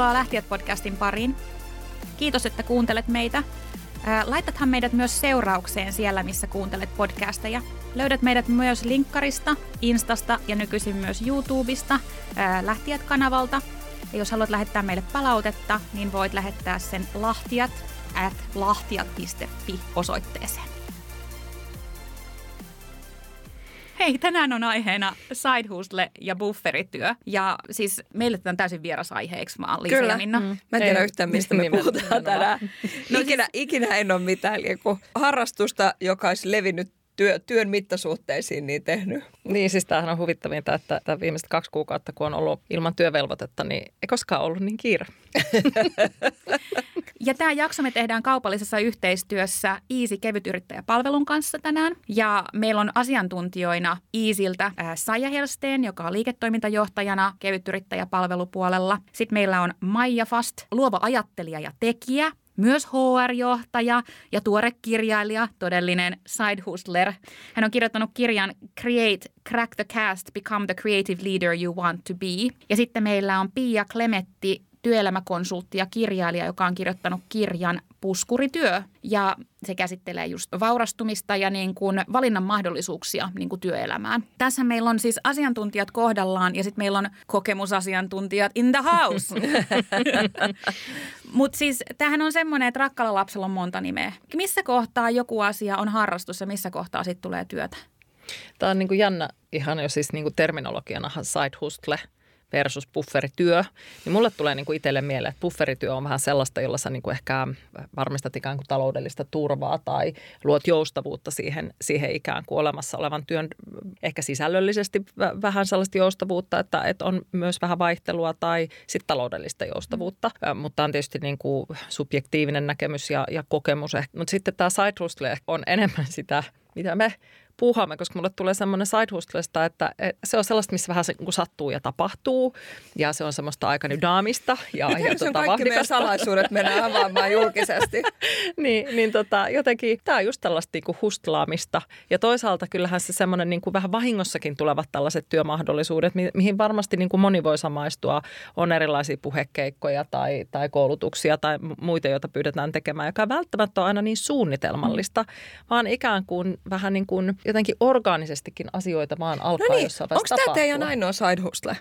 Tervetuloa Lähtijät-podcastin pariin. Kiitos, että kuuntelet meitä. Laitathan meidät myös seuraukseen siellä, missä kuuntelet podcasteja. Löydät meidät myös linkkarista, Instasta ja nykyisin myös YouTubesta Lähtijät-kanavalta. Ja jos haluat lähettää meille palautetta, niin voit lähettää sen lahtiat at lahtiat.fi osoitteeseen. Hei, tänään on aiheena side hustle ja bufferityö. Ja siis meille tämä on täysin vieras aihe, eikö mä Liisa Kyllä. ja Minna? Mm. Mä en tiedä yhtään, mistä me puhutaan tänään. No ikinä, siis... ikinä en ole mitään harrastusta, joka olisi levinnyt työ, työn mittasuhteisiin niin tehnyt. Niin, siis tämähän on huvittavinta, että, että viimeiset kaksi kuukautta, kun on ollut ilman työvelvoitetta, niin ei koskaan ollut niin kiire. ja tämä jakso me tehdään kaupallisessa yhteistyössä Easy kevytyrittäjäpalvelun kanssa tänään. Ja meillä on asiantuntijoina Easiltä äh, Saija Helsteen, joka on liiketoimintajohtajana kevytyrittäjäpalvelupuolella. Sitten meillä on Maija Fast, luova ajattelija ja tekijä myös HR-johtaja ja tuore kirjailija, todellinen side hustler. Hän on kirjoittanut kirjan Create, Crack the Cast, Become the Creative Leader You Want to Be. Ja sitten meillä on Pia Klemetti, työelämäkonsultti ja kirjailija, joka on kirjoittanut kirjan Puskurityö. Ja se käsittelee just vaurastumista ja niin kuin valinnan mahdollisuuksia niin kuin työelämään. Tässä meillä on siis asiantuntijat kohdallaan ja sitten meillä on kokemusasiantuntijat in the house. Mutta siis tämähän on semmoinen, että rakkalla lapsella on monta nimeä. Missä kohtaa joku asia on harrastus ja missä kohtaa sitten tulee työtä? Tämä on niin kuin jännä ihan jo siis niin kuin terminologianahan side hustle – versus bufferityö, niin mulle tulee niin kuin itselle mieleen, että bufferityö on vähän sellaista, jolla sä niin kuin ehkä varmistat ikään kuin taloudellista turvaa tai luot joustavuutta siihen, siihen ikään kuin olemassa olevan työn ehkä sisällöllisesti vähän sellaista joustavuutta, että, että on myös vähän vaihtelua tai sitten taloudellista joustavuutta, mm. mutta on tietysti niin kuin subjektiivinen näkemys ja, ja kokemus. Mutta sitten tämä side hustle on enemmän sitä, mitä me puuhaamme, koska mulle tulee semmoinen side että se on sellaista, missä vähän se kun sattuu ja tapahtuu. Ja se on semmoista aika dynaamista. Ja, ja se on kaikki meidän salaisuudet mennään avaamaan julkisesti. niin, niin tota, jotenkin tämä on just tällaista niin kuin hustlaamista. Ja toisaalta kyllähän se semmoinen niin kuin vähän vahingossakin tulevat tällaiset työmahdollisuudet, mi- mihin varmasti niin kuin moni voi samaistua. On erilaisia puhekeikkoja tai, tai koulutuksia tai muita, joita pyydetään tekemään, joka ei välttämättä ole aina niin suunnitelmallista, mm. vaan ikään kuin vähän niin kuin jotenkin orgaanisestikin asioita vaan alkaa no niin. jossain vaiheessa Onko tämä teidän ainoa side hustle?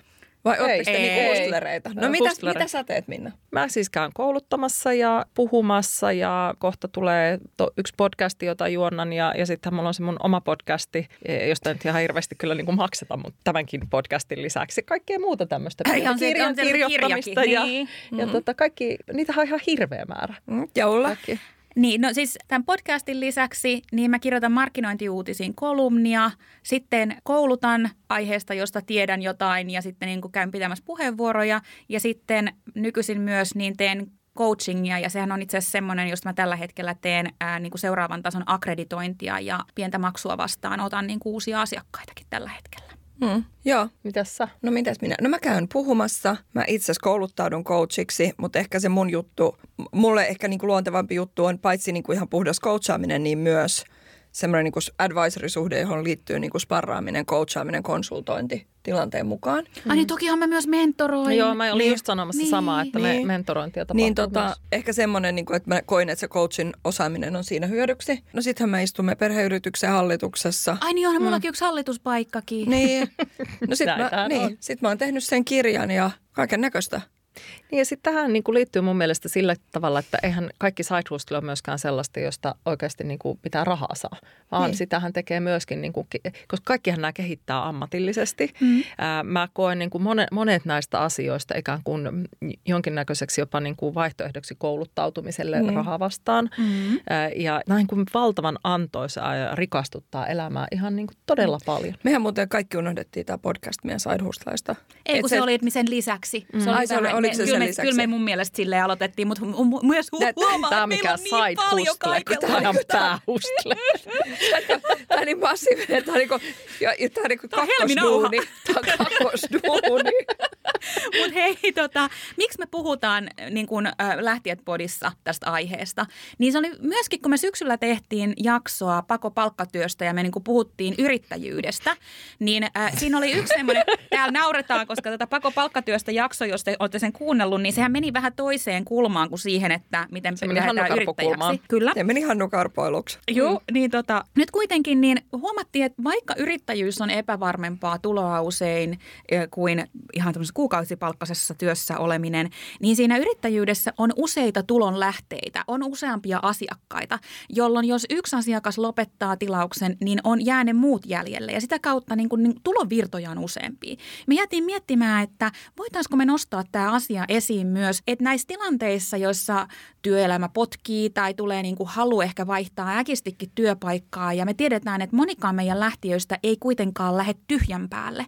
Vai ootte niinku hustlereita? No, no mitä, mitä sä teet Minna? Mä siis käyn kouluttamassa ja puhumassa ja kohta tulee to, yksi podcasti, jota juonnan ja, ja sitten mulla on se mun oma podcasti, e, josta nyt ihan hirveästi kyllä niin kuin makseta, mutta tämänkin podcastin lisäksi kaikkea muuta tämmöistä. Kirjan, kirjan kirjoittamista ja, niin. ja mm-hmm. tota, kaikki, niitä on ihan hirveä määrä. Mm, joula. Kaikki. Niin, no siis tämän podcastin lisäksi niin mä kirjoitan markkinointiuutisiin kolumnia, sitten koulutan aiheesta, josta tiedän jotain ja sitten niin kuin käyn pitämässä puheenvuoroja ja sitten nykyisin myös niin teen coachingia ja sehän on itse asiassa semmoinen, josta mä tällä hetkellä teen ää, niin kuin seuraavan tason akkreditointia ja pientä maksua vastaan. Otan niin kuin uusia asiakkaitakin tällä hetkellä. Mm, joo. Mitäs sä? No mitäs minä? No mä käyn puhumassa. Mä itse asiassa kouluttaudun coachiksi, mutta ehkä se mun juttu, mulle ehkä niin kuin luontevampi juttu on paitsi niin kuin ihan puhdas coachaaminen, niin myös – semmoinen niin advisory-suhde, johon liittyy niin kuin sparraaminen, coachaaminen, konsultointi tilanteen mukaan. Mm. Ai niin tokihan mä myös mentoroin. No joo, mä olin niin, just sanomassa niin, samaa, että niin, me mentorointia tapahtuu Niin tota, myös. ehkä semmoinen, niin kuin, että mä koin, että se coachin osaaminen on siinä hyödyksi. No sittenhän me istumme perheyrityksen hallituksessa. Ai niin onhan mm. mullakin yksi hallituspaikkakin. Niin. No sit mä, niin, sit mä oon tehnyt sen kirjan ja kaiken näköistä. Niin ja sitten tähän niin kuin liittyy mun mielestä sillä tavalla, että eihän kaikki side hustle ole myöskään sellaista, josta oikeasti niin kuin pitää rahaa saa, vaan niin. sitähän tekee myöskin, niin kuin, koska kaikkihan nämä kehittää ammatillisesti. Mm. Ää, mä koen niin kuin monet, monet näistä asioista ikään kuin jonkinnäköiseksi jopa niin kuin vaihtoehdoksi kouluttautumiselle mm. rahaa vastaan. Mm. Ää, ja näin kuin valtavan antoisaa ja rikastuttaa elämää ihan niin kuin todella mm. paljon. Mehän muuten kaikki unohdettiin tämä podcast meidän side hustleista. Ei kun se, se oli sen lisäksi. Mm. Se oli, Ai, se oli, oliko se kyllä, me, lisäksi? kyllä me mun mielestä silleen aloitettiin, mutta hu- myös hu- huomaa, Tämä on mikä niin side hustle, kun tämä on päähustle. Tämä on niin massiivinen. Tämä on niin kuin, ja, tämä on niin kuin kakkosduuni. Tämä on kakkosduuni. Mutta hei, tota, miksi me puhutaan niin kun, äh, Lähtijät podissa tästä aiheesta? Niin se oli myöskin, kun me syksyllä tehtiin jaksoa pakopalkkatyöstä ja me niin puhuttiin yrittäjyydestä, niin äh, siinä oli yksi semmoinen, täällä nauretaan, koska tätä pakopalkkatyöstä jakso, jos te olette sen kuunnellut, niin sehän meni vähän toiseen kulmaan kuin siihen, että miten se meni yrittäjäksi. Kyllä. Se meni Hannu Karpoiluksi. Joo, mm. niin tota, nyt kuitenkin niin huomattiin, että vaikka yrittäjyys on epävarmempaa tuloa usein kuin ihan tämmöisessä kuukausipalkkaisessa työssä oleminen, niin siinä yrittäjyydessä on useita tulonlähteitä, on useampia asiakkaita, jolloin jos yksi asiakas lopettaa tilauksen, niin on jää ne muut jäljelle ja sitä kautta niin kuin, niin tulovirtoja on useampia. Me jätin miettimään, että voitaisiko me nostaa tämä asia esiin myös, että näissä tilanteissa, joissa työelämä potkii tai tulee niin kuin halu ehkä vaihtaa äkistikin työpaikkaa ja me tiedetään, että monikaan meidän lähtiöistä ei kuitenkaan lähde tyhjän päälle,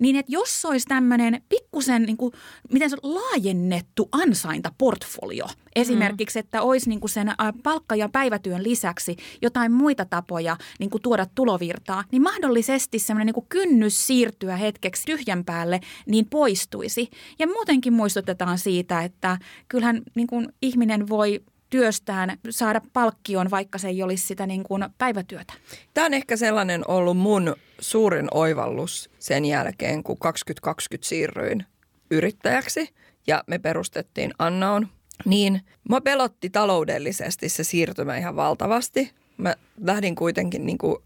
niin että jos olisi tämmöinen pikkusen niin kuin, miten se on, laajennettu ansaintaportfolio, esimerkiksi, että olisi niin kuin sen palkka- ja päivätyön lisäksi jotain muita tapoja niin kuin tuoda tulovirtaa, niin mahdollisesti semmoinen niin kynnys siirtyä hetkeksi tyhjän päälle niin poistuisi. Ja muutenkin muistutetaan siitä, että kyllähän niin kuin ihminen voi työstään saada palkkion, vaikka se ei olisi sitä niin kuin päivätyötä? Tämä on ehkä sellainen ollut mun suurin oivallus sen jälkeen, kun 2020 siirryin yrittäjäksi ja me perustettiin Annaon. Niin mä pelotti taloudellisesti se siirtymä ihan valtavasti. Mä lähdin kuitenkin niin kuin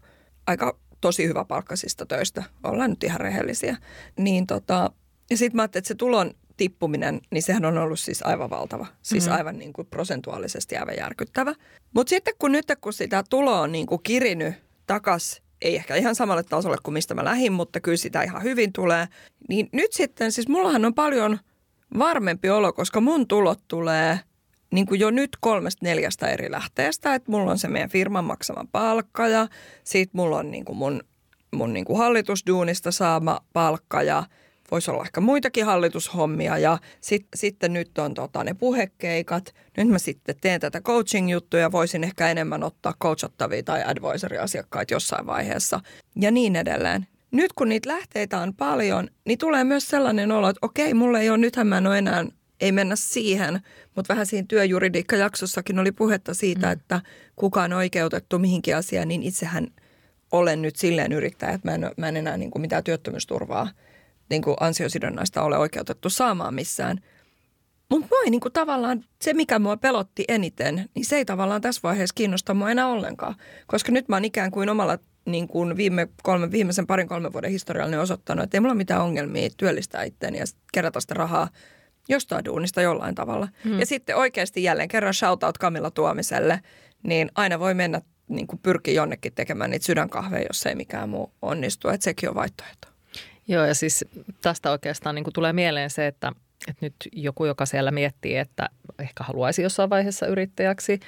aika tosi hyvä palkkasista töistä, ollaan nyt ihan rehellisiä. Niin tota, ja sitten mä ajattelin, että se tulon tippuminen, niin sehän on ollut siis aivan valtava. Siis mm-hmm. aivan niin kuin prosentuaalisesti aivan järkyttävä. Mutta sitten kun nyt kun sitä tuloa on niin kuin kirinyt takas, ei ehkä ihan samalle tasolle kuin mistä mä lähdin, mutta kyllä sitä ihan hyvin tulee. Niin nyt sitten, siis mullahan on paljon varmempi olo, koska mun tulot tulee niin kuin jo nyt kolmesta neljästä eri lähteestä. Että mulla on se meidän firman maksama palkka ja sitten mulla on niin kuin mun, mun niin kuin hallitusduunista saama palkka ja – voisi olla ehkä muitakin hallitushommia ja sit, sitten nyt on tota, ne puhekeikat. Nyt mä sitten teen tätä coaching-juttuja, voisin ehkä enemmän ottaa coachattavia tai advisory-asiakkaita jossain vaiheessa ja niin edelleen. Nyt kun niitä lähteitä on paljon, niin tulee myös sellainen olo, että okei, mulle ei ole, nythän mä en ole enää, ei mennä siihen, mutta vähän siinä työjuridiikka-jaksossakin oli puhetta siitä, mm. että kuka on oikeutettu mihinkin asiaan, niin itsehän olen nyt silleen yrittäjä, että mä en, mä en enää niin kuin mitään työttömyysturvaa – niin kuin ansiosidonnaista ole oikeutettu saamaan missään. Mutta mua ei niin kuin tavallaan, se mikä mua pelotti eniten, niin se ei tavallaan tässä vaiheessa kiinnosta mua enää ollenkaan. Koska nyt mä oon ikään kuin omalla niin kuin viime kolme, viimeisen parin kolmen vuoden historiallinen osoittanut, että ei mulla ole mitään ongelmia työllistää itseäni ja kerätä sitä rahaa jostain duunista jollain tavalla. Hmm. Ja sitten oikeasti jälleen kerran shoutout Kamilla Tuomiselle, niin aina voi mennä niin kuin pyrkiä jonnekin tekemään niitä sydänkahveja, jos ei mikään muu onnistu. Että sekin on vaihtoehto. Joo, ja siis tästä oikeastaan niin tulee mieleen se, että, että nyt joku, joka siellä miettii, että ehkä haluaisi jossain vaiheessa yrittäjäksi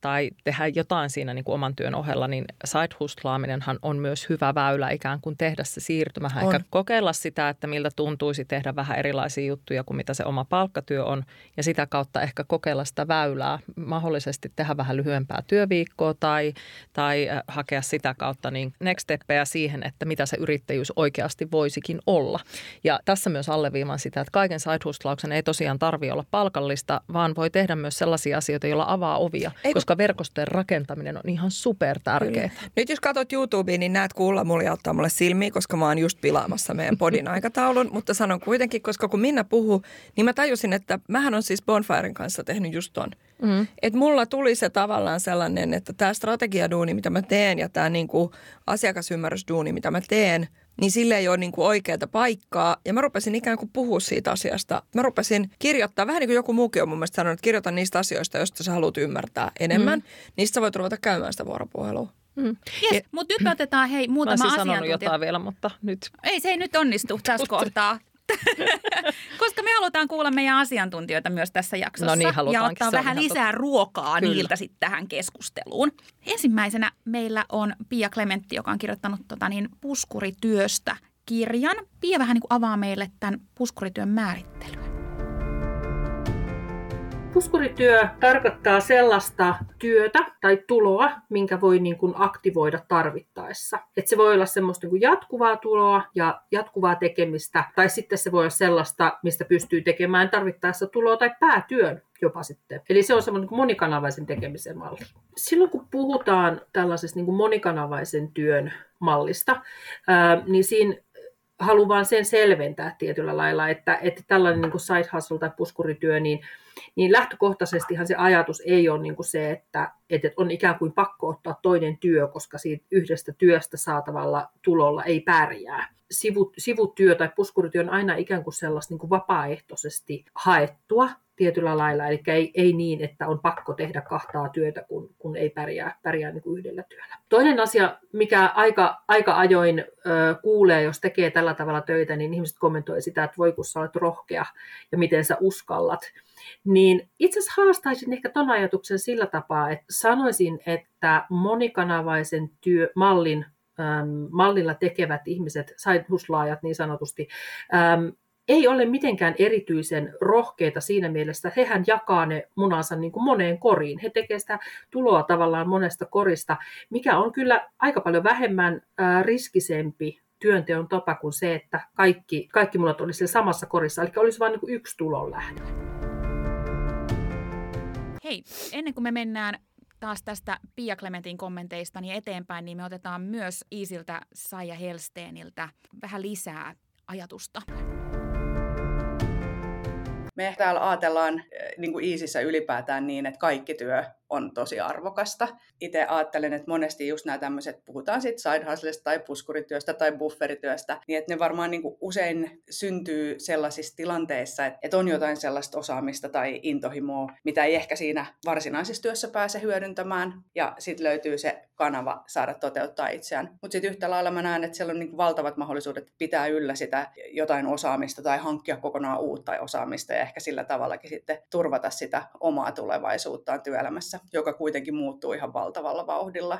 tai tehdä jotain siinä niin kuin oman työn ohella, niin side hustlaaminenhan on myös hyvä väylä ikään kuin tehdä se siirtymä. Ehkä kokeilla sitä, että miltä tuntuisi tehdä vähän erilaisia juttuja kuin mitä se oma palkkatyö on ja sitä kautta ehkä kokeilla sitä väylää, mahdollisesti tehdä vähän lyhyempää työviikkoa tai, tai äh, hakea sitä kautta niin next steppeja siihen, että mitä se yrittäjyys oikeasti voisikin olla. Ja tässä myös alleviivan sitä, että kaiken side hustlauksen ei tosiaan tarvitse olla palkallista, vaan voi tehdä myös sellaisia asioita, joilla avaa ovia, Ei, koska verkostojen rakentaminen on ihan super tärkeää. Nyt jos katsot YouTubea, niin näet kuulla mulle ja ottaa mulle silmiä, koska mä oon just pilaamassa meidän podin aikataulun, mutta sanon kuitenkin, koska kun Minna puhuu, niin mä tajusin, että mähän on siis Bonfiren kanssa tehnyt just ton. Mm. Että mulla tuli se tavallaan sellainen, että tämä strategiaduuni, mitä mä teen ja tämä niinku asiakasymmärrysduuni, mitä mä teen – niin sille ei ole niin kuin oikeaa paikkaa. Ja mä rupesin ikään kuin puhua siitä asiasta. Mä rupesin kirjoittaa, vähän niin kuin joku muukin on mun mielestä sanonut, että kirjoita niistä asioista, joista sä haluat ymmärtää enemmän. Mm. Niistä sä voit ruveta käymään sitä vuoropuhelua. Mm. Yes, mutta nyt me otetaan hei muutama. Mä jotain vielä, mutta nyt. Ei, se ei nyt onnistu tässä kohtaa. Koska me halutaan kuulla meidän asiantuntijoita myös tässä jaksossa. No niin, ja ottaa vähän lisää totta. ruokaa Kyllä. niiltä sitten tähän keskusteluun. Ensimmäisenä meillä on Pia Klementti, joka on kirjoittanut tota niin, puskurityöstä kirjan. Pia vähän niin kuin avaa meille tämän puskurityön määrittelyä. Puskurityö tarkoittaa sellaista työtä tai tuloa, minkä voi niin kuin aktivoida tarvittaessa. Et se voi olla semmoista niin kuin jatkuvaa tuloa ja jatkuvaa tekemistä, tai sitten se voi olla sellaista, mistä pystyy tekemään tarvittaessa tuloa tai päätyön jopa sitten. Eli se on semmoinen niin monikanavaisen tekemisen malli. Silloin kun puhutaan tällaisesta niin kuin monikanavaisen työn mallista, niin siinä haluan sen selventää tietyllä lailla, että, että tällainen niin kuin side hustle tai puskurityö, niin, niin lähtökohtaisestihan se ajatus ei ole niin kuin se, että, että on ikään kuin pakko ottaa toinen työ, koska siitä yhdestä työstä saatavalla tulolla ei pärjää. Sivu, sivutyö tai puskurityö on aina ikään kuin sellaista niin kuin vapaaehtoisesti haettua tietyllä lailla, eli ei, ei niin, että on pakko tehdä kahtaa työtä, kun, kun ei pärjää, pärjää niin kuin yhdellä työllä. Toinen asia, mikä aika, aika ajoin ö, kuulee, jos tekee tällä tavalla töitä, niin ihmiset kommentoivat sitä, että voi kun sä olet rohkea ja miten sä uskallat. Niin itse asiassa haastaisin ehkä ton ajatuksen sillä tapaa, että sanoisin, että monikanavaisen työ, mallin mallilla tekevät ihmiset, side niin sanotusti, ei ole mitenkään erityisen rohkeita siinä mielessä, että hehän jakaa ne munansa niin kuin moneen koriin. He tekevät sitä tuloa tavallaan monesta korista, mikä on kyllä aika paljon vähemmän riskisempi työnteon tapa kuin se, että kaikki, kaikki munat olisi samassa korissa, eli olisi vain niin yksi tulonlähde. Hei, ennen kuin me mennään taas tästä Pia Clementin kommenteista niin eteenpäin, niin me otetaan myös Iisiltä Saija Helsteeniltä vähän lisää ajatusta. Me täällä ajatellaan eh, niin kuin Iisissä ylipäätään niin, että kaikki työ on tosi arvokasta. Itse ajattelen, että monesti just nämä tämmöiset, puhutaan sitten side hustlesta tai puskurityöstä tai bufferityöstä, niin että ne varmaan niin usein syntyy sellaisissa tilanteissa, että on jotain sellaista osaamista tai intohimoa, mitä ei ehkä siinä varsinaisessa työssä pääse hyödyntämään, ja sitten löytyy se kanava saada toteuttaa itseään. Mutta sitten yhtä lailla mä näen, että siellä on niin valtavat mahdollisuudet pitää yllä sitä jotain osaamista tai hankkia kokonaan uutta osaamista ja ehkä sillä tavallakin sitten turvata sitä omaa tulevaisuuttaan työelämässä joka kuitenkin muuttuu ihan valtavalla vauhdilla.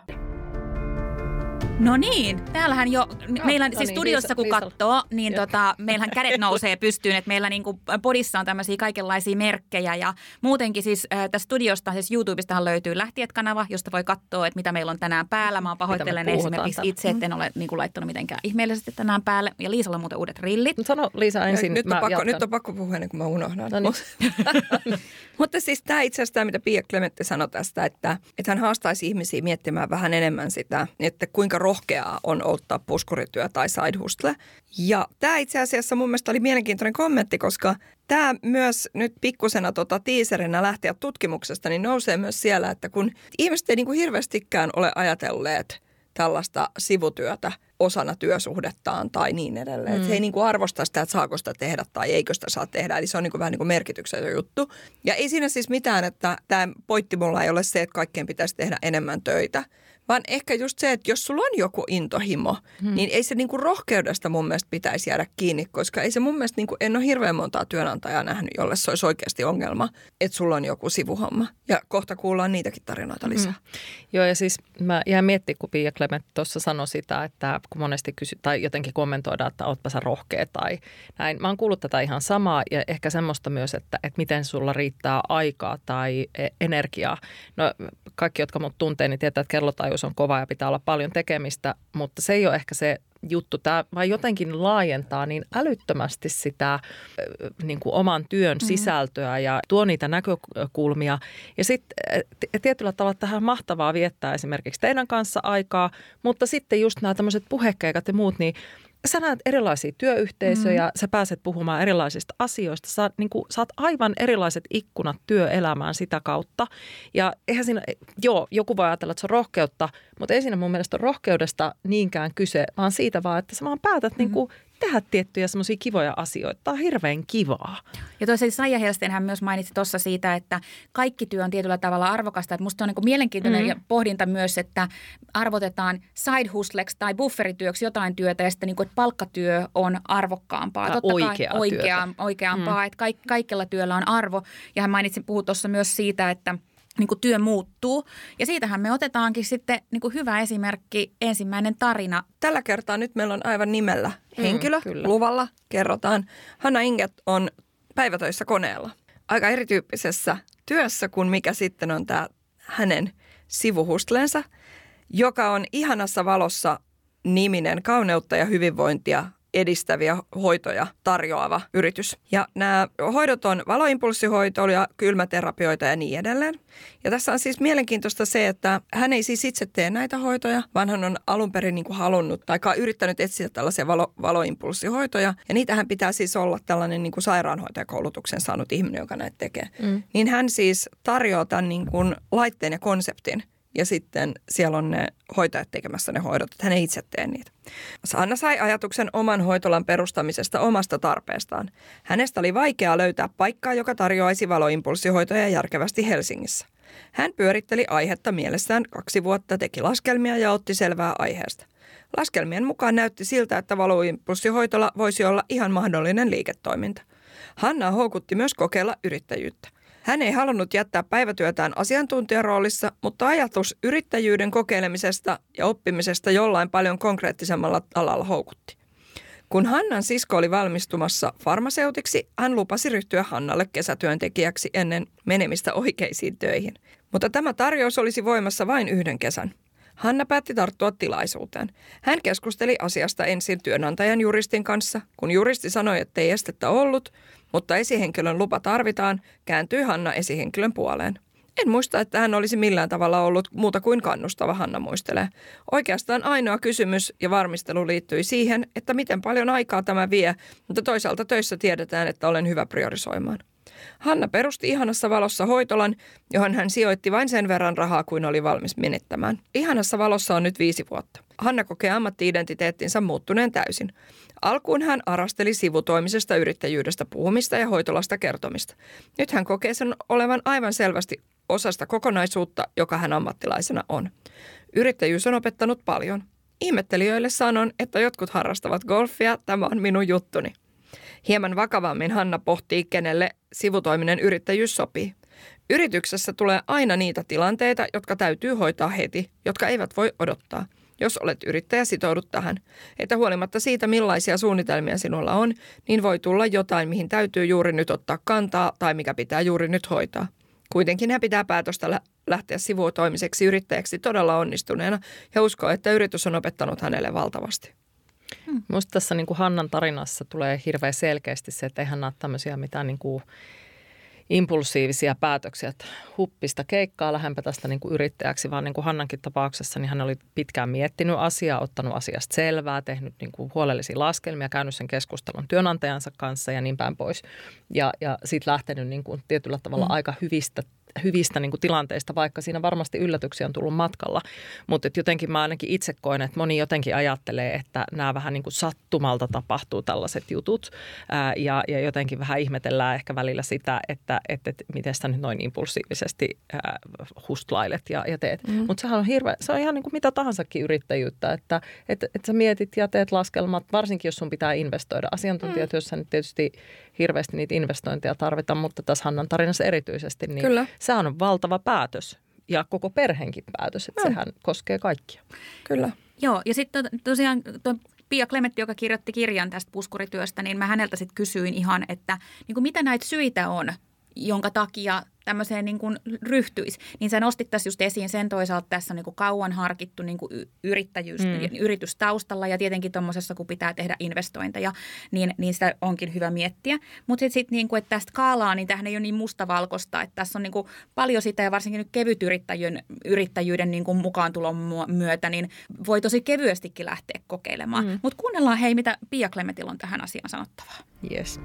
No niin, täällähän jo, no, meillä no siis niin, studiossa kun katsoo, niin tota, meillähän kädet nousee pystyyn, että meillä niinku podissa on tämmöisiä kaikenlaisia merkkejä ja muutenkin siis äh, tästä studiosta, siis YouTubestahan löytyy Lähtiet-kanava, josta voi katsoa, että mitä meillä on tänään päällä. Mä pahoittelen esimerkiksi täällä. itse, että en ole niinku laittanut mitenkään ihmeellisesti tänään päälle ja Liisalla on muuten uudet rillit. Sano Liisa ensin, nyt, on pakko, nyt on pakko puhua ennen kuin mä unohdan. No niin. Mutta siis tämä itse asiassa tämä, mitä Pia Clementti sanoi tästä, että, että hän haastaisi ihmisiä miettimään vähän enemmän sitä, että kuinka rohkeaa on ottaa puskurityö tai side hustle. Ja tämä itse asiassa mun mielestä oli mielenkiintoinen kommentti, koska tämä myös nyt pikkusena tota tiiserinä lähteä tutkimuksesta, niin nousee myös siellä, että kun ihmiset ei niin kuin hirveästikään ole ajatelleet tällaista sivutyötä osana työsuhdettaan tai niin edelleen. Mm. Et he ei niin kuin arvosta sitä, että saako sitä tehdä tai eikö sitä saa tehdä. Eli se on niin kuin vähän niin kuin merkityksellinen juttu. Ja ei siinä siis mitään, että tämä pointti mulla ei ole se, että kaikkien pitäisi tehdä enemmän töitä – vaan ehkä just se, että jos sulla on joku intohimo, hmm. niin ei se niinku rohkeudesta mun mielestä pitäisi jäädä kiinni, koska ei se mun mielestä, niinku, en ole hirveän montaa työnantajaa nähnyt, jolle se olisi oikeasti ongelma, että sulla on joku sivuhomma. Ja kohta kuullaan niitäkin tarinoita hmm. lisää. Hmm. Joo ja siis mä jään miettimään, kun Pia Clement tuossa sanoi sitä, että kun monesti kysy, tai jotenkin kommentoidaan, että ootpa sä rohkea tai näin. Mä oon kuullut tätä ihan samaa ja ehkä semmoista myös, että, että miten sulla riittää aikaa tai e-, energiaa. No kaikki, jotka mut tuntee, niin tietää, että kellotaju opetus on kova ja pitää olla paljon tekemistä, mutta se ei ole ehkä se juttu, tämä vaan jotenkin laajentaa niin älyttömästi sitä niin kuin oman työn mm-hmm. sisältöä ja tuo niitä näkökulmia. Ja sitten tietyllä tavalla tähän mahtavaa viettää esimerkiksi teidän kanssa aikaa, mutta sitten just nämä tämmöiset puhekeikat ja muut, niin sä näet erilaisia työyhteisöjä, mm. sä pääset puhumaan erilaisista asioista, sä niin kuin, saat aivan erilaiset ikkunat työelämään sitä kautta. Ja eihän siinä, joo, joku voi ajatella, että se on rohkeutta, mutta ei siinä mun mielestä ole rohkeudesta niinkään kyse, vaan siitä vaan, että sä vaan päätät mm. niin kuin, tehdä tiettyjä semmoisia kivoja asioita. Tämä on hirveän kivaa. Ja toisaalta Saija Helstenhän myös mainitsi tuossa siitä, että kaikki työ on tietyllä tavalla arvokasta. Että musta on niin mielenkiintoinen mm-hmm. pohdinta myös, että arvotetaan side hustleksi tai bufferityöksi jotain työtä ja sitten niin kuin, että palkkatyö on arvokkaampaa. Tai Totta oikea kai, oikea, oikeampaa, mm. että kaik, kaikella työllä on arvo. Ja hän mainitsi, puhui tuossa myös siitä, että – niin kuin työ muuttuu. Ja siitähän me otetaankin sitten niin kuin hyvä esimerkki, ensimmäinen tarina. Tällä kertaa nyt meillä on aivan nimellä mm, henkilö, mm, luvalla kerrotaan. Hanna Inget on päivätöissä koneella. Aika erityyppisessä työssä kuin mikä sitten on tämä hänen sivuhustlensa, joka on ihanassa valossa niminen kauneutta ja hyvinvointia edistäviä hoitoja tarjoava yritys. Ja nämä hoidot on valoimpulssihoitoja, kylmäterapioita ja niin edelleen. Ja tässä on siis mielenkiintoista se, että hän ei siis itse tee näitä hoitoja, vaan hän on alun perin niin kuin halunnut tai yrittänyt etsiä tällaisia valo, valoimpulssihoitoja. Ja niitähän pitää siis olla tällainen niin kuin sairaanhoitajakoulutuksen saanut ihminen, joka näitä tekee. Mm. Niin hän siis tarjoaa tämän niin kuin laitteen ja konseptin ja sitten siellä on ne hoitajat tekemässä ne hoidot, että hän ei itse tee niitä. Sanna sai ajatuksen oman hoitolan perustamisesta omasta tarpeestaan. Hänestä oli vaikeaa löytää paikkaa, joka tarjoaisi valoimpulssihoitoja järkevästi Helsingissä. Hän pyöritteli aihetta mielessään kaksi vuotta, teki laskelmia ja otti selvää aiheesta. Laskelmien mukaan näytti siltä, että valoimpulssihoitola voisi olla ihan mahdollinen liiketoiminta. Hanna houkutti myös kokeilla yrittäjyyttä. Hän ei halunnut jättää päivätyötään asiantuntijaroolissa, mutta ajatus yrittäjyyden kokeilemisesta ja oppimisesta jollain paljon konkreettisemmalla alalla houkutti. Kun Hannan sisko oli valmistumassa farmaseutiksi, hän lupasi ryhtyä Hannalle kesätyöntekijäksi ennen menemistä oikeisiin töihin. Mutta tämä tarjous olisi voimassa vain yhden kesän. Hanna päätti tarttua tilaisuuteen. Hän keskusteli asiasta ensin työnantajan juristin kanssa. Kun juristi sanoi, että ei estettä ollut, mutta esihenkilön lupa tarvitaan, kääntyi Hanna esihenkilön puoleen. En muista, että hän olisi millään tavalla ollut muuta kuin kannustava, Hanna muistelee. Oikeastaan ainoa kysymys ja varmistelu liittyi siihen, että miten paljon aikaa tämä vie, mutta toisaalta töissä tiedetään, että olen hyvä priorisoimaan. Hanna perusti ihanassa valossa hoitolan, johon hän sijoitti vain sen verran rahaa kuin oli valmis menettämään. Ihanassa valossa on nyt viisi vuotta. Hanna kokee ammattiidentiteettinsä muuttuneen täysin. Alkuun hän arasteli sivutoimisesta yrittäjyydestä puhumista ja hoitolasta kertomista. Nyt hän kokee sen olevan aivan selvästi osasta kokonaisuutta, joka hän ammattilaisena on. Yrittäjyys on opettanut paljon. Ihmettelijöille sanon, että jotkut harrastavat golfia, tämä on minun juttuni. Hieman vakavammin Hanna pohtii, kenelle sivutoiminen yrittäjyys sopii. Yrityksessä tulee aina niitä tilanteita, jotka täytyy hoitaa heti, jotka eivät voi odottaa. Jos olet yrittäjä, sitoudut tähän. Että huolimatta siitä, millaisia suunnitelmia sinulla on, niin voi tulla jotain, mihin täytyy juuri nyt ottaa kantaa tai mikä pitää juuri nyt hoitaa. Kuitenkin hän pitää päätöstä lähteä sivutoimiseksi yrittäjäksi todella onnistuneena ja uskoo, että yritys on opettanut hänelle valtavasti. Hmm. Minusta tässä niin kuin Hannan tarinassa tulee hirveän selkeästi se, että eihän nämä tämmöisiä mitään niin kuin impulsiivisia päätöksiä, että huppista keikkaa lähempä tästä niin kuin yrittäjäksi, vaan niin kuin Hannankin tapauksessa niin hän oli pitkään miettinyt asiaa, ottanut asiasta selvää, tehnyt niin kuin huolellisia laskelmia, käynyt sen keskustelun työnantajansa kanssa ja niin päin pois. Ja, ja sitten lähtenyt niin kuin tietyllä tavalla mm. aika hyvistä hyvistä niin kuin tilanteista, vaikka siinä varmasti yllätyksiä on tullut matkalla. Mutta jotenkin mä ainakin itse koen, että moni jotenkin ajattelee, että nämä vähän niin kuin sattumalta tapahtuu tällaiset jutut. Ää, ja, ja jotenkin vähän ihmetellään ehkä välillä sitä, että, että, että miten sä nyt noin impulsiivisesti ää, hustlailet ja, ja teet. Mm. Mutta sehän on hirveä, se on ihan niin kuin mitä tahansakin yrittäjyyttä, että, että, että sä mietit ja teet laskelmat, varsinkin jos sun pitää investoida. Asiantuntijatyössä mm. nyt tietysti hirveästi niitä investointeja tarvita, mutta tässä Hannan tarinassa erityisesti, niin Kyllä. sehän on valtava päätös ja koko perheenkin päätös, että no. sehän koskee kaikkia. Kyllä. Joo, ja sitten tosiaan tuo Pia Klemetti, joka kirjoitti kirjan tästä puskurityöstä, niin mä häneltä sitten kysyin ihan, että niin kuin mitä näitä syitä on, jonka takia tämmöiseen niin kuin ryhtyisi, niin sä nostit tässä just esiin sen toisaalta tässä niin kuin kauan harkittu niin kuin yrittäjyys, mm. yritys taustalla ja tietenkin tuommoisessa, kun pitää tehdä investointeja, niin, niin sitä onkin hyvä miettiä. Mutta sitten sit, niin kuin, että tästä kaalaa, niin tähän ei ole niin mustavalkoista, että tässä on niin kuin paljon sitä ja varsinkin nyt kevyt yrittäjyyden, yrittäjyyden niin kuin mukaantulon myötä, niin voi tosi kevyestikin lähteä kokeilemaan. Mm. Mutta kuunnellaan hei, mitä Pia Klemetillä on tähän asiaan sanottavaa. Yes.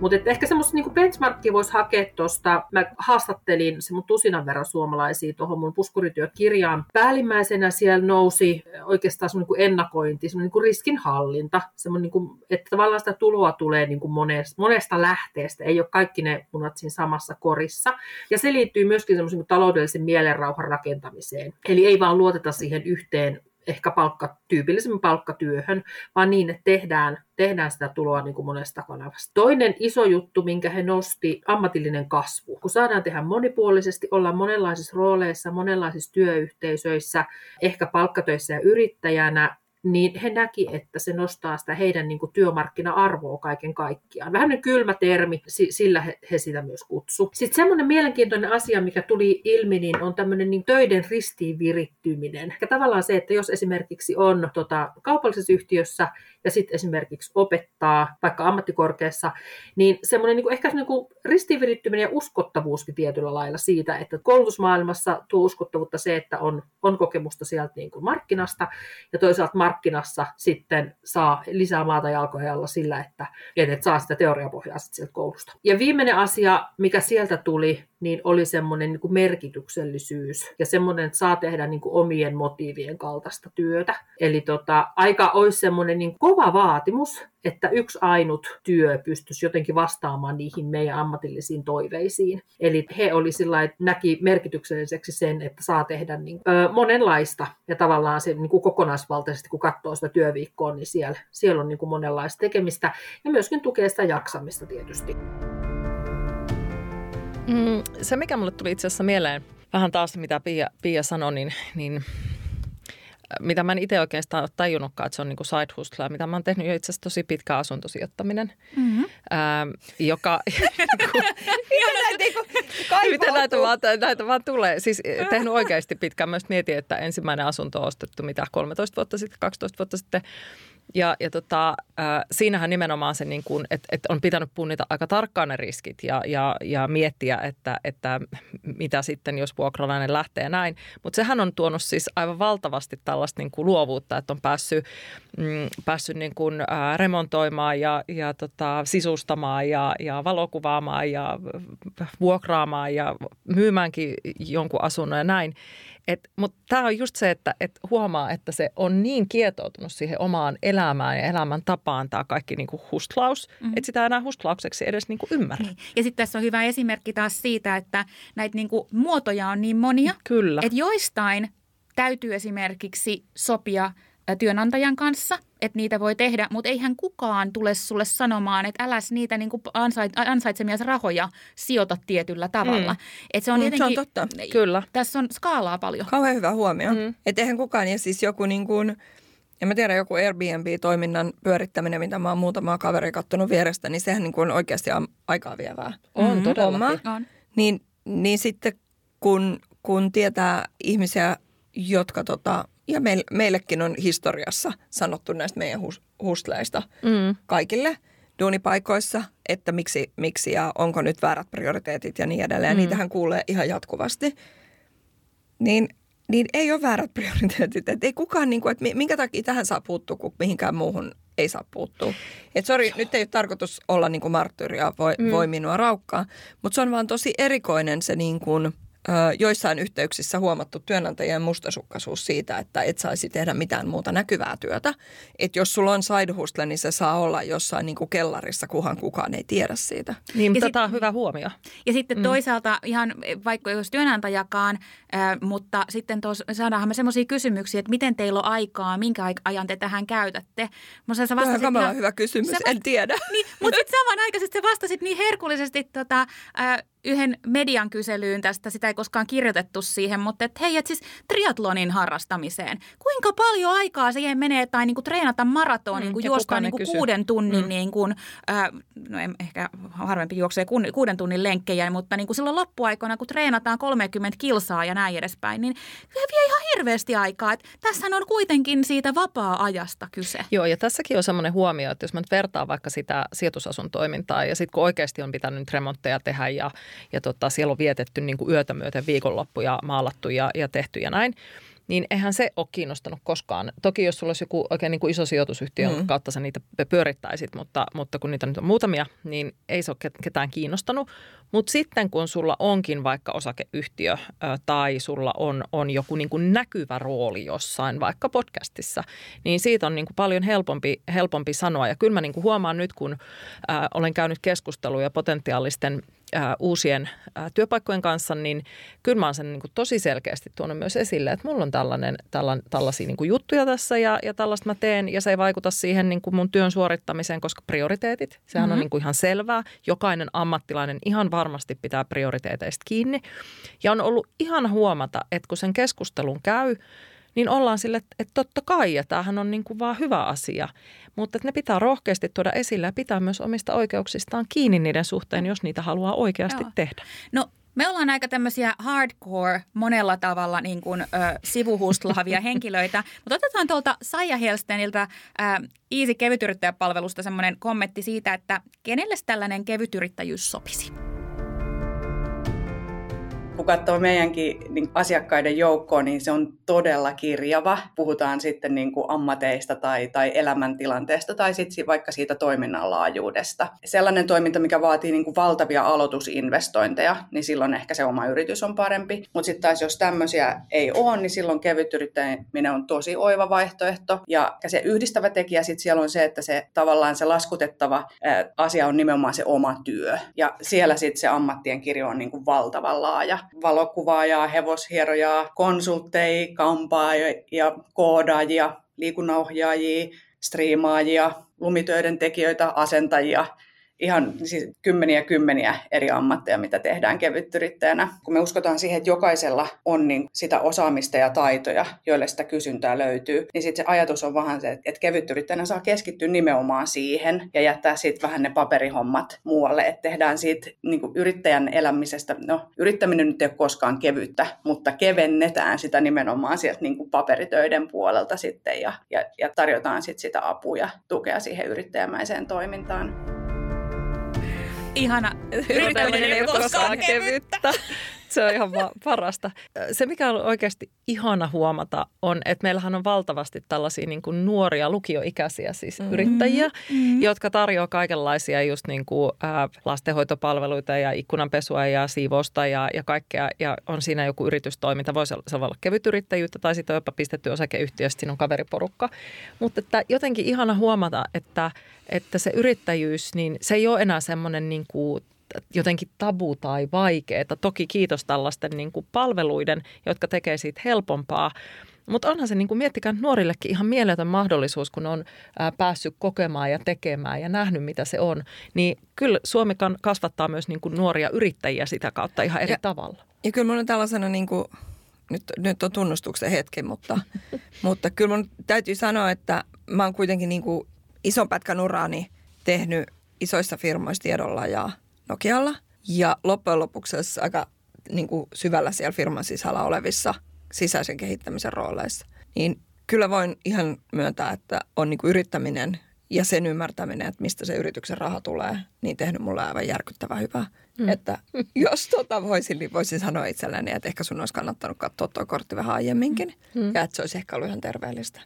Mutta ehkä semmoista niinku benchmarkia voisi hakea tuosta. Mä haastattelin se mun tusinan verran suomalaisia tuohon mun puskurityökirjaan. Päällimmäisenä siellä nousi oikeastaan semmoinen niinku ennakointi, semmoinen niinku riskinhallinta. Semmoinen, niinku, että tavallaan sitä tuloa tulee niinku monesta, monesta lähteestä. Ei ole kaikki ne munat siinä samassa korissa. Ja se liittyy myöskin semmoisen niinku taloudellisen mielenrauhan rakentamiseen. Eli ei vaan luoteta siihen yhteen ehkä palkka, tyypillisemmin palkkatyöhön, vaan niin, että tehdään, tehdään sitä tuloa niin kuin monesta kanavasta. Toinen iso juttu, minkä he nosti, ammatillinen kasvu. Kun saadaan tehdä monipuolisesti, olla monenlaisissa rooleissa, monenlaisissa työyhteisöissä, ehkä palkkatöissä ja yrittäjänä, niin he näki, että se nostaa sitä heidän niin kuin työmarkkina-arvoa kaiken kaikkiaan. Vähän nyt kylmä termi, sillä he, sitä myös kutsu. Sitten semmoinen mielenkiintoinen asia, mikä tuli ilmi, niin on tämmöinen niin töiden ristiinvirittyminen. Ja tavallaan se, että jos esimerkiksi on tota, kaupallisessa yhtiössä ja sitten esimerkiksi opettaa vaikka ammattikorkeassa, niin semmoinen niin ehkä niin kuin ristiinvirittyminen ja uskottavuuskin tietyllä lailla siitä, että koulutusmaailmassa tuo uskottavuutta se, että on, on kokemusta sieltä niin kuin markkinasta ja toisaalta markkinassa sitten saa lisää maata jalkoja alla sillä, että, että saa sitä teoriapohjaa sieltä koulusta. Ja viimeinen asia, mikä sieltä tuli, niin oli semmoinen niin merkityksellisyys ja semmoinen, että saa tehdä niin kuin omien motiivien kaltaista työtä. Eli tota, aika olisi semmoinen niin kova vaatimus, että yksi ainut työ pystyisi jotenkin vastaamaan niihin meidän ammatillisiin toiveisiin. Eli he oli sillä että näki merkitykselliseksi sen, että saa tehdä niin, ö, monenlaista ja tavallaan se niin kuin kokonaisvaltaisesti, kun katsoo sitä työviikkoa, niin siellä, siellä on niin kuin monenlaista tekemistä ja myöskin tukee sitä jaksamista tietysti. Mm, se, mikä mulle tuli itse asiassa mieleen, vähän taas mitä Pia, Pia sanoi, niin, niin mitä mä en itse oikeastaan ole tajunnutkaan, että se on niin kuin side hustle, mitä mä oon tehnyt jo itse asiassa tosi pitkä asuntosijoittaminen, mm-hmm. ää, joka... Miten näitä vaan, näitä vaan tulee? Siis tehnyt oikeasti pitkään. Myös mietin, että ensimmäinen asunto on ostettu mitä 13 vuotta sitten, 12 vuotta sitten. Ja, ja tota, äh, siinähän nimenomaan se, niin kuin, että, että on pitänyt punnita aika tarkkaan ne riskit ja, ja, ja miettiä, että, että mitä sitten, jos vuokralainen lähtee näin. Mutta sehän on tuonut siis aivan valtavasti tällaista niin kuin luovuutta, että on päässyt, mm, päässyt niin kuin, äh, remontoimaan ja, ja tota, sisustamaan ja, ja valokuvaamaan ja vuokraamaan ja myymmäänkin jonkun asunnon ja näin. Mutta tämä on just se, että et huomaa, että se on niin kietoutunut siihen omaan elämään ja elämän tapaan tämä kaikki niinku hustlaus, mm-hmm. että sitä enää hustlaukseksi edes niinku ymmärrä. Niin. Ja sitten tässä on hyvä esimerkki taas siitä, että näitä niinku muotoja on niin monia, Kyllä. että joistain täytyy esimerkiksi sopia – työnantajan kanssa, että niitä voi tehdä, mutta eihän kukaan tule sulle sanomaan, että äläs niitä niin ansait, ansaitsemias rahoja sijoita tietyllä tavalla. Mm. Et se on, mm, se on totta. Kyllä. Tässä on skaalaa paljon. Kauhean hyvä huomio. Mm. Että eihän kukaan, ja siis joku niin kuin, en mä tiedä, joku Airbnb-toiminnan pyörittäminen, mitä mä oon muutamaa kaveria kattonut vierestä, niin sehän niin kuin on oikeasti aikaa vievää. On, mm-hmm. todellakin. On. Niin, niin sitten kun, kun tietää ihmisiä, jotka tota, ja meil, meillekin on historiassa sanottu näistä meidän hus, hustleista mm. kaikille duunipaikoissa, että miksi, miksi ja onko nyt väärät prioriteetit ja niin edelleen. Mm. Niitähän kuulee ihan jatkuvasti. Niin, niin ei ole väärät prioriteetit. Että ei kukaan, niin kuin, että minkä takia tähän saa puuttua, kun mihinkään muuhun ei saa puuttua. Että sori, nyt ei ole tarkoitus olla niin kuin marttyyria, voi, mm. voi minua raukkaa, mutta se on vaan tosi erikoinen se niin kuin – joissain yhteyksissä huomattu työnantajien mustasukkaisuus siitä, että et saisi tehdä mitään muuta näkyvää työtä. Että jos sulla on side hustle, niin se saa olla jossain niin kuin kellarissa, kuhan kukaan ei tiedä siitä. Niin, mutta tämä on hyvä huomio. Ja sitten mm. toisaalta ihan vaikka jos työnantajakaan, äh, mutta sitten tos, saadaanhan me semmoisia kysymyksiä, että miten teillä on aikaa, minkä ajan te tähän käytätte. Mutta sä vastasit ihan, hyvä kysymys, sä, en tiedä. Niin, mutta sitten samanaikaisesti sä vastasit niin herkullisesti tota, äh, yhden median kyselyyn tästä, sitä ei koskaan kirjoitettu siihen, mutta että hei, et siis triatlonin harrastamiseen. Kuinka paljon aikaa siihen menee tai niin kuin treenata maratonin, mm, kun juostaan niin kuin kuuden tunnin, mm. niin kuin, äh, no en, ehkä harvempi juoksee kuuden tunnin lenkkejä, mutta niin kuin silloin loppuaikoina, kun treenataan 30 kilsaa ja näin edespäin, niin se vie ihan hirveästi aikaa. Että tässä on kuitenkin siitä vapaa-ajasta kyse. Joo, ja tässäkin on semmoinen huomio, että jos mä nyt vertaan vaikka sitä sijoitusasun toimintaa ja sitten kun oikeasti on pitänyt remontteja tehdä ja ja tota, siellä on vietetty niin kuin yötä myöten viikonloppuja, maalattu ja, ja tehty ja näin niin eihän se ole kiinnostanut koskaan. Toki jos sulla olisi joku oikein niin kuin iso sijoitusyhtiö, mm. kautta sä niitä pyörittäisit, mutta, mutta kun niitä nyt on muutamia, niin ei se ole ketään kiinnostanut. Mutta sitten kun sulla onkin vaikka osakeyhtiö tai sulla on, on joku niin kuin näkyvä rooli jossain, vaikka podcastissa, niin siitä on niin kuin paljon helpompi, helpompi sanoa. Ja kyllä mä niin kuin huomaan nyt, kun olen käynyt keskusteluja potentiaalisten ää, uusien ää, työpaikkojen kanssa, niin kyllä mä oon sen niin kuin tosi selkeästi tuonut myös esille, että mulla on tällainen, tällainen, tällaisia niin kuin juttuja tässä ja, ja tällaista mä teen ja se ei vaikuta siihen niin kuin mun työn suorittamiseen, koska prioriteetit, sehän mm-hmm. on niin kuin ihan selvää. Jokainen ammattilainen ihan varmasti pitää prioriteeteista kiinni ja on ollut ihan huomata, että kun sen keskustelun käy, niin ollaan sille, että totta kai, ja tämähän on niin kuin vaan hyvä asia. Mutta että ne pitää rohkeasti tuoda esille ja pitää myös omista oikeuksistaan kiinni niiden suhteen, jos niitä haluaa oikeasti Joo. tehdä. No me ollaan aika tämmöisiä hardcore monella tavalla niin kuin, ö, sivuhustlaavia henkilöitä, mutta otetaan tuolta Saija Helsteniltä ö, Easy kevytyrittäjäpalvelusta semmoinen kommentti siitä, että kenelle tällainen kevytyrittäjyys sopisi? Kun katsoo meidänkin niin asiakkaiden joukkoa, niin se on todella kirjava. Puhutaan sitten niin kuin ammateista tai, tai elämäntilanteesta tai sitten vaikka siitä toiminnan laajuudesta. Sellainen toiminta, mikä vaatii niin kuin valtavia aloitusinvestointeja, niin silloin ehkä se oma yritys on parempi. Mutta sitten taas jos tämmöisiä ei ole, niin silloin kevyt yrittäminen on tosi oiva vaihtoehto. Ja se yhdistävä tekijä sitten siellä on se, että se tavallaan se laskutettava asia on nimenomaan se oma työ. Ja siellä sitten se ammattien kirjo on niin kuin valtavan laaja valokuvaajaa, hevoshierojaa, konsultteja, kampaajia koodaajia, liikunnanohjaajia, striimaajia, lumitöiden tekijöitä, asentajia, ihan siis kymmeniä kymmeniä eri ammatteja, mitä tehdään kevytyrittäjänä. Kun me uskotaan siihen, että jokaisella on niin sitä osaamista ja taitoja, joille sitä kysyntää löytyy, niin sitten se ajatus on vähän se, että kevytyrittäjänä saa keskittyä nimenomaan siihen ja jättää sitten vähän ne paperihommat muualle, että tehdään siitä niin yrittäjän elämisestä, no yrittäminen nyt ei ole koskaan kevyttä, mutta kevennetään sitä nimenomaan sieltä niin paperitöiden puolelta sitten ja, ja, ja tarjotaan sitten sitä apua ja tukea siihen yrittäjämäiseen toimintaan ihana. Yrittäminen ei ole koskaan kevyttä. Se on ihan parasta. Se, mikä on oikeasti ihana huomata, on, että meillähän on valtavasti tällaisia niin kuin nuoria lukioikäisiä siis mm-hmm. yrittäjiä, mm-hmm. jotka tarjoaa kaikenlaisia just niin kuin, ä, lastenhoitopalveluita ja ikkunanpesua ja siivousta ja, ja kaikkea. Ja on siinä joku yritystoiminta. Voisi olla, se voi olla kevytyrittäjyyttä tai sitten on jopa pistetty osakeyhtiö, siinä on kaveriporukka. Mutta että jotenkin ihana huomata, että, että se yrittäjyys, niin se ei ole enää semmoinen niin kuin jotenkin tabu tai vaikeaa. Toki kiitos tällaisten niin kuin palveluiden, jotka tekee siitä helpompaa. Mutta onhan se, niin kuin miettikää nuorillekin ihan mieletön mahdollisuus, kun on ää, päässyt kokemaan ja tekemään ja nähnyt, mitä se on. Niin kyllä Suomi kasvattaa myös niin kuin nuoria yrittäjiä sitä kautta ihan eri ja, tavalla. Ja kyllä minulla on tällaisena, niin kuin, nyt, nyt on tunnustuksen hetki, mutta, mutta kyllä minun täytyy sanoa, että mä oon kuitenkin niin kuin ison pätkän uraani tehnyt isoissa firmoissa tiedolla ja – Nokialla. Ja loppujen lopuksi aika niin kuin syvällä siellä firman sisällä olevissa sisäisen kehittämisen rooleissa. Niin kyllä voin ihan myöntää, että on niin kuin yrittäminen ja sen ymmärtäminen, että mistä se yrityksen raha tulee, niin tehnyt mulle aivan järkyttävän hyvää. Mm. Että jos tota voisin, niin voisin sanoa itselleni, että ehkä sun olisi kannattanut katsoa tuo kortti vähän aiemminkin mm. ja että se olisi ehkä ollut ihan terveellistä.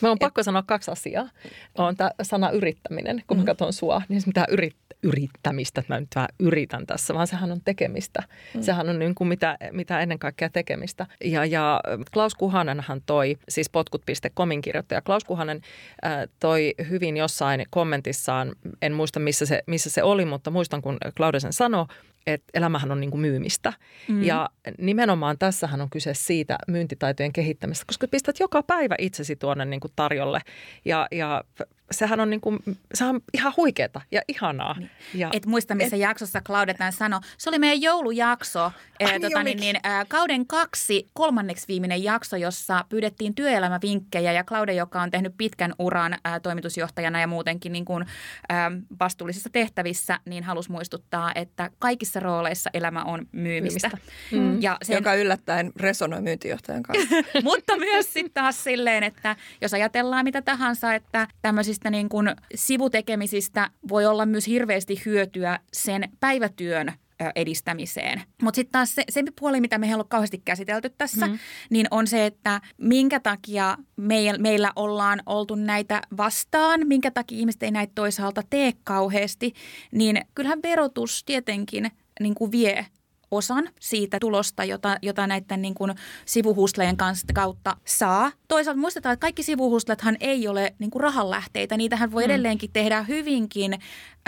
Mä on pakko sanoa kaksi asiaa. On tämä sana yrittäminen. Kun mä mm. katson sua, niin se mitä yrit, yrittämistä, että mä nyt vähän yritän tässä, vaan sehän on tekemistä. Mm. Sehän on niin kuin mitä, mitä ennen kaikkea tekemistä. Ja, ja Klaus Kuhanenhan toi, siis potkut.comin kirjoittaja Klaus Kuhanen äh, toi hyvin jossain kommentissaan, en muista missä se, missä se oli, mutta muistan kun Claudesen sanoi, että elämähän on niin kuin myymistä. Mm. Ja nimenomaan tässähän on kyse siitä myyntitaitojen kehittämistä, koska pistät joka päivä itsesi tuonne niin kuin tarjolle. Ja, ja sehän on, niin kuin, sehän on ihan huikeeta ja ihanaa. Niin. Ja, et muista, missä et, jaksossa Claudetan sanoi. Se oli meidän joulujakso, ää, tota, niin, niin, ää, kauden kaksi kolmanneksi viimeinen jakso, jossa pyydettiin työelämävinkkejä. Ja Claude, joka on tehnyt pitkän uran ää, toimitusjohtajana ja muutenkin niin kuin, ää, vastuullisissa tehtävissä, niin halusi muistuttaa, että kaikissa rooleissa elämä on myymistä. myymistä. Mm. Ja sen, joka yllättäen resonoi myyntijohtajan kanssa. mutta myös sitten taas silleen, että jos ajatellaan mitä tahansa, että tämmöisistä niin kuin sivutekemisistä voi olla myös hirveästi hyötyä sen päivätyön edistämiseen. Mutta sitten taas se, se puoli, mitä me ei ole kauheasti käsitelty tässä, mm. niin on se, että minkä takia meil, meillä ollaan oltu näitä vastaan, minkä takia ihmiset ei näitä toisaalta tee kauheasti, niin kyllähän verotus tietenkin niin kuin vie osan siitä tulosta, jota, jota näiden niin kuin sivuhustleen kanssa kautta saa. Toisaalta muistetaan, että kaikki sivuhustlethan ei ole niin kuin rahanlähteitä. Niitähän voi mm. edelleenkin tehdä hyvinkin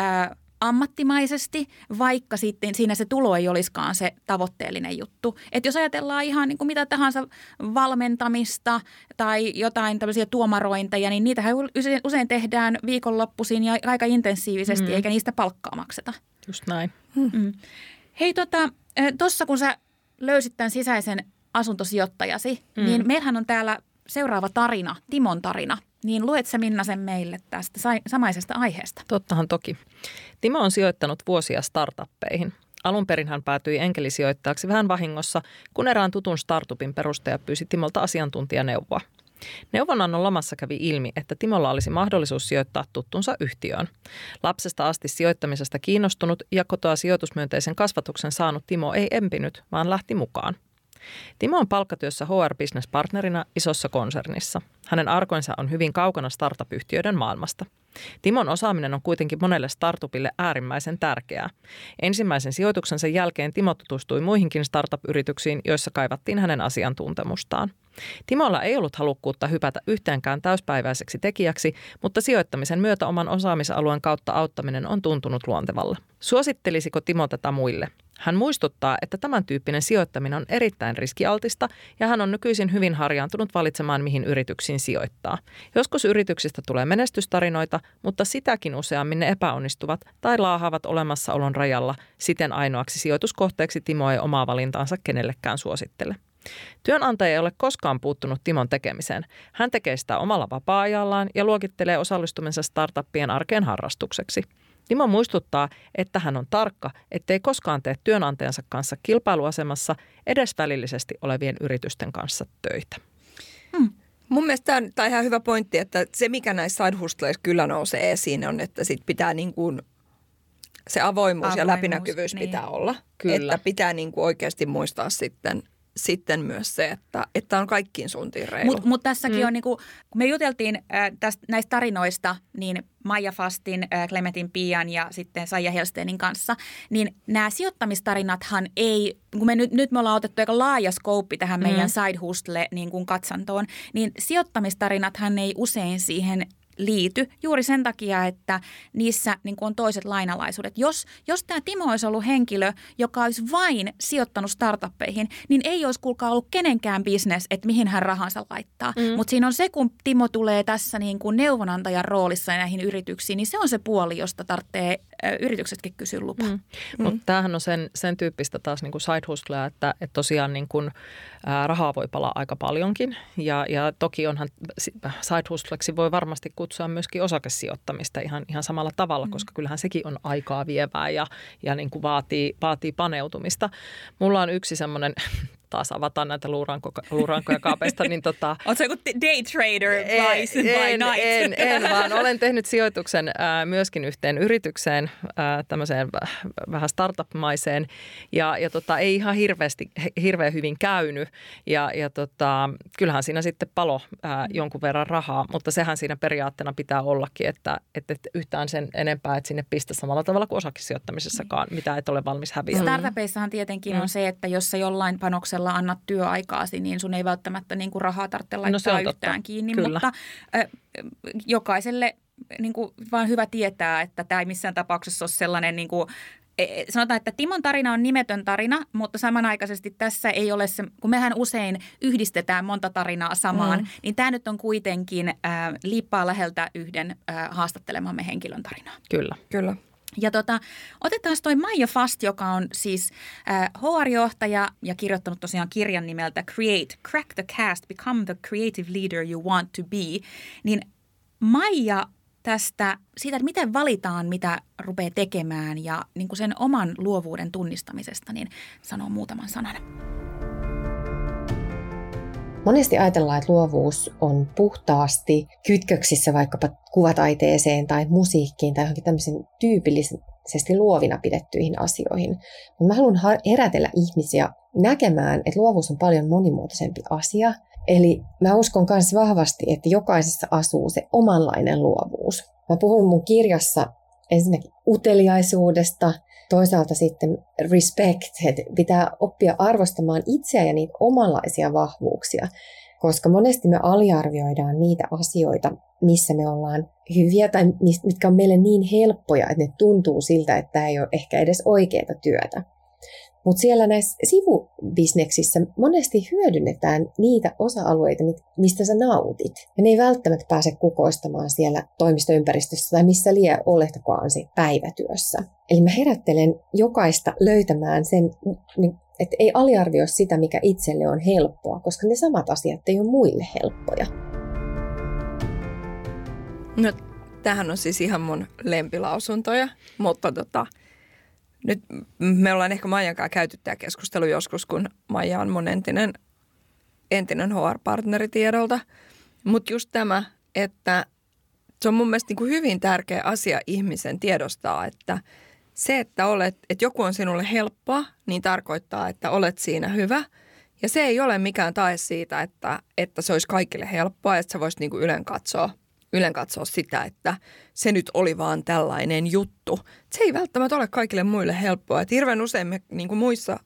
äh, ammattimaisesti, vaikka sitten siinä se tulo ei olisikaan se tavoitteellinen juttu. Että jos ajatellaan ihan niin kuin mitä tahansa valmentamista tai jotain tämmöisiä tuomarointeja, niin niitähän usein tehdään viikonloppuisin ja aika intensiivisesti, mm. eikä niistä palkkaa makseta. Just näin. Mm. Hei tota, Tuossa kun sä löysit tämän sisäisen asuntosijoittajasi, mm. niin meillähän on täällä seuraava tarina, Timon tarina, niin luet sä Minna sen meille tästä samaisesta aiheesta? Tottahan toki. Timo on sijoittanut vuosia startuppeihin. Alun perin hän päätyi enkelisijoittajaksi vähän vahingossa, kun erään tutun startupin perustaja pyysi Timolta asiantuntijaneuvoa. Neuvonannon lomassa kävi ilmi, että Timolla olisi mahdollisuus sijoittaa tuttunsa yhtiöön. Lapsesta asti sijoittamisesta kiinnostunut ja kotoa sijoitusmyönteisen kasvatuksen saanut Timo ei empinyt, vaan lähti mukaan. Timo on palkkatyössä HR Business Partnerina isossa konsernissa. Hänen arkoinsa on hyvin kaukana startup-yhtiöiden maailmasta. Timon osaaminen on kuitenkin monelle startupille äärimmäisen tärkeää. Ensimmäisen sijoituksensa jälkeen Timo tutustui muihinkin startup-yrityksiin, joissa kaivattiin hänen asiantuntemustaan. Timolla ei ollut halukkuutta hypätä yhteenkään täyspäiväiseksi tekijäksi, mutta sijoittamisen myötä oman osaamisalueen kautta auttaminen on tuntunut luontevalle. Suosittelisiko Timo tätä muille? Hän muistuttaa, että tämän tyyppinen sijoittaminen on erittäin riskialtista ja hän on nykyisin hyvin harjaantunut valitsemaan, mihin yrityksiin sijoittaa. Joskus yrityksistä tulee menestystarinoita, mutta sitäkin useammin ne epäonnistuvat tai laahaavat olemassaolon rajalla. Siten ainoaksi sijoituskohteeksi Timo ei omaa valintaansa kenellekään suosittele. Työnantaja ei ole koskaan puuttunut Timon tekemiseen. Hän tekee sitä omalla vapaa-ajallaan ja luokittelee osallistumensa startuppien arkeen harrastukseksi. Timo muistuttaa, että hän on tarkka, ettei koskaan tee työnantajansa kanssa kilpailuasemassa edes välillisesti olevien yritysten kanssa töitä. Hmm. Mun mielestä tämä on, tämä on ihan hyvä pointti, että se mikä näissä side hustleissa kyllä nousee esiin on, että sit pitää niin kuin se avoimuus, avoimuus ja läpinäkyvyys niin. pitää olla. Kyllä. Että pitää niin kuin oikeasti muistaa sitten – sitten myös se, että, että on kaikkiin suuntiin reilu. Mutta mut tässäkin mm. on, niinku, kun me juteltiin äh, tästä, näistä tarinoista, niin Maija Fastin, äh, Clementin Pian ja sitten Saija Helsteinin kanssa, niin nämä sijoittamistarinathan ei, kun me nyt, nyt me ollaan otettu aika laaja skouppi tähän meidän mm. side hustle niin kuin katsantoon, niin sijoittamistarinathan ei usein siihen liity juuri sen takia, että niissä niin kuin on toiset lainalaisuudet. Jos, jos tämä Timo olisi ollut henkilö, joka olisi vain sijoittanut startuppeihin, niin ei olisi kuulkaa ollut kenenkään bisnes, että mihin hän rahansa laittaa. Mm. Mutta siinä on se, kun Timo tulee tässä niin kuin neuvonantajan roolissa näihin yrityksiin, niin se on se puoli, josta tarvitsee yrityksetkin kysyä lupa. Mm. Mm. Mutta tämähän on sen, sen tyyppistä taas niin kuin side hustlea, että, että tosiaan niin kuin, ää, rahaa voi palaa aika paljonkin. Ja, ja toki onhan side hustleksi voi varmasti kutsua myöskin osakesijoittamista ihan, ihan samalla tavalla, mm. koska kyllähän sekin on aikaa vievää ja, ja niin kuin vaatii, vaatii paneutumista. Mulla on yksi semmoinen taas avataan näitä luuranko, luurankoja kaapeista, niin tota... Oletko joku day trader by, en, by night? En, en, vaan olen tehnyt sijoituksen äh, myöskin yhteen yritykseen, äh, tämmöiseen vähän startup-maiseen, ja, ja tota, ei ihan hirveästi, hirveän hyvin käynyt, ja, ja tota, kyllähän siinä sitten palo äh, jonkun verran rahaa, mutta sehän siinä periaatteena pitää ollakin, että, että yhtään sen enempää, että sinne pistä samalla tavalla kuin osakesijoittamisessakaan, mitä et ole valmis häviämään. Startupeissahan tietenkin mm. on se, että jos sä jollain panoksella panoksella annat työaikaasi, niin sun ei välttämättä niin kuin rahaa tarvitse no laittaa no, yhtään totta. kiinni. Kyllä. Mutta jokaiselle niin kuin vaan hyvä tietää, että tämä ei missään tapauksessa ole sellainen niin kuin e, e, sanotaan, että Timon tarina on nimetön tarina, mutta samanaikaisesti tässä ei ole se, kun mehän usein yhdistetään monta tarinaa samaan, mm. niin tämä nyt on kuitenkin äh, liippaa läheltä yhden äh, haastattelemamme henkilön tarinaa. Kyllä. Kyllä. Ja tota, otetaan toi Maija Fast, joka on siis äh, HR-johtaja ja kirjoittanut tosiaan kirjan nimeltä Create, Crack the Cast, Become the Creative Leader You Want to Be. Niin Maija tästä, siitä, että miten valitaan, mitä rupeaa tekemään ja niin kuin sen oman luovuuden tunnistamisesta, niin sanoo muutaman sanan. Monesti ajatellaan, että luovuus on puhtaasti kytköksissä vaikkapa kuvataiteeseen tai musiikkiin tai johonkin tämmöisen tyypillisesti luovina pidettyihin asioihin. Mä haluan herätellä ihmisiä näkemään, että luovuus on paljon monimuotoisempi asia. Eli mä uskon myös vahvasti, että jokaisessa asuu se omanlainen luovuus. Mä puhun mun kirjassa ensinnäkin uteliaisuudesta, toisaalta sitten respect, että pitää oppia arvostamaan itseä ja niitä omanlaisia vahvuuksia, koska monesti me aliarvioidaan niitä asioita, missä me ollaan hyviä tai mitkä on meille niin helppoja, että ne tuntuu siltä, että ei ole ehkä edes oikeaa työtä. Mutta siellä näissä sivubisneksissä monesti hyödynnetään niitä osa-alueita, mistä sä nautit. Ja ne ei välttämättä pääse kukoistamaan siellä toimistoympäristössä tai missä liian oletakaan se päivätyössä. Eli mä herättelen jokaista löytämään sen, niin Että ei aliarvioi sitä, mikä itselle on helppoa, koska ne samat asiat ei ole muille helppoja. No, tämähän on siis ihan mun lempilausuntoja, mutta tota, nyt me ollaan ehkä Maijan kanssa käyty tämä keskustelu joskus, kun Maija on mun entinen, entinen HR-partneri tiedolta. Mutta just tämä, että se on mun mielestä niin kuin hyvin tärkeä asia ihmisen tiedostaa, että se, että, olet, että joku on sinulle helppoa, niin tarkoittaa, että olet siinä hyvä. Ja se ei ole mikään tae siitä, että, että se olisi kaikille helppoa, että sä voisit niin kuin ylen katsoa ylen katsoa sitä, että se nyt oli vaan tällainen juttu. Se ei välttämättä ole kaikille muille helppoa. Et hirveän usein me niin kuin muissa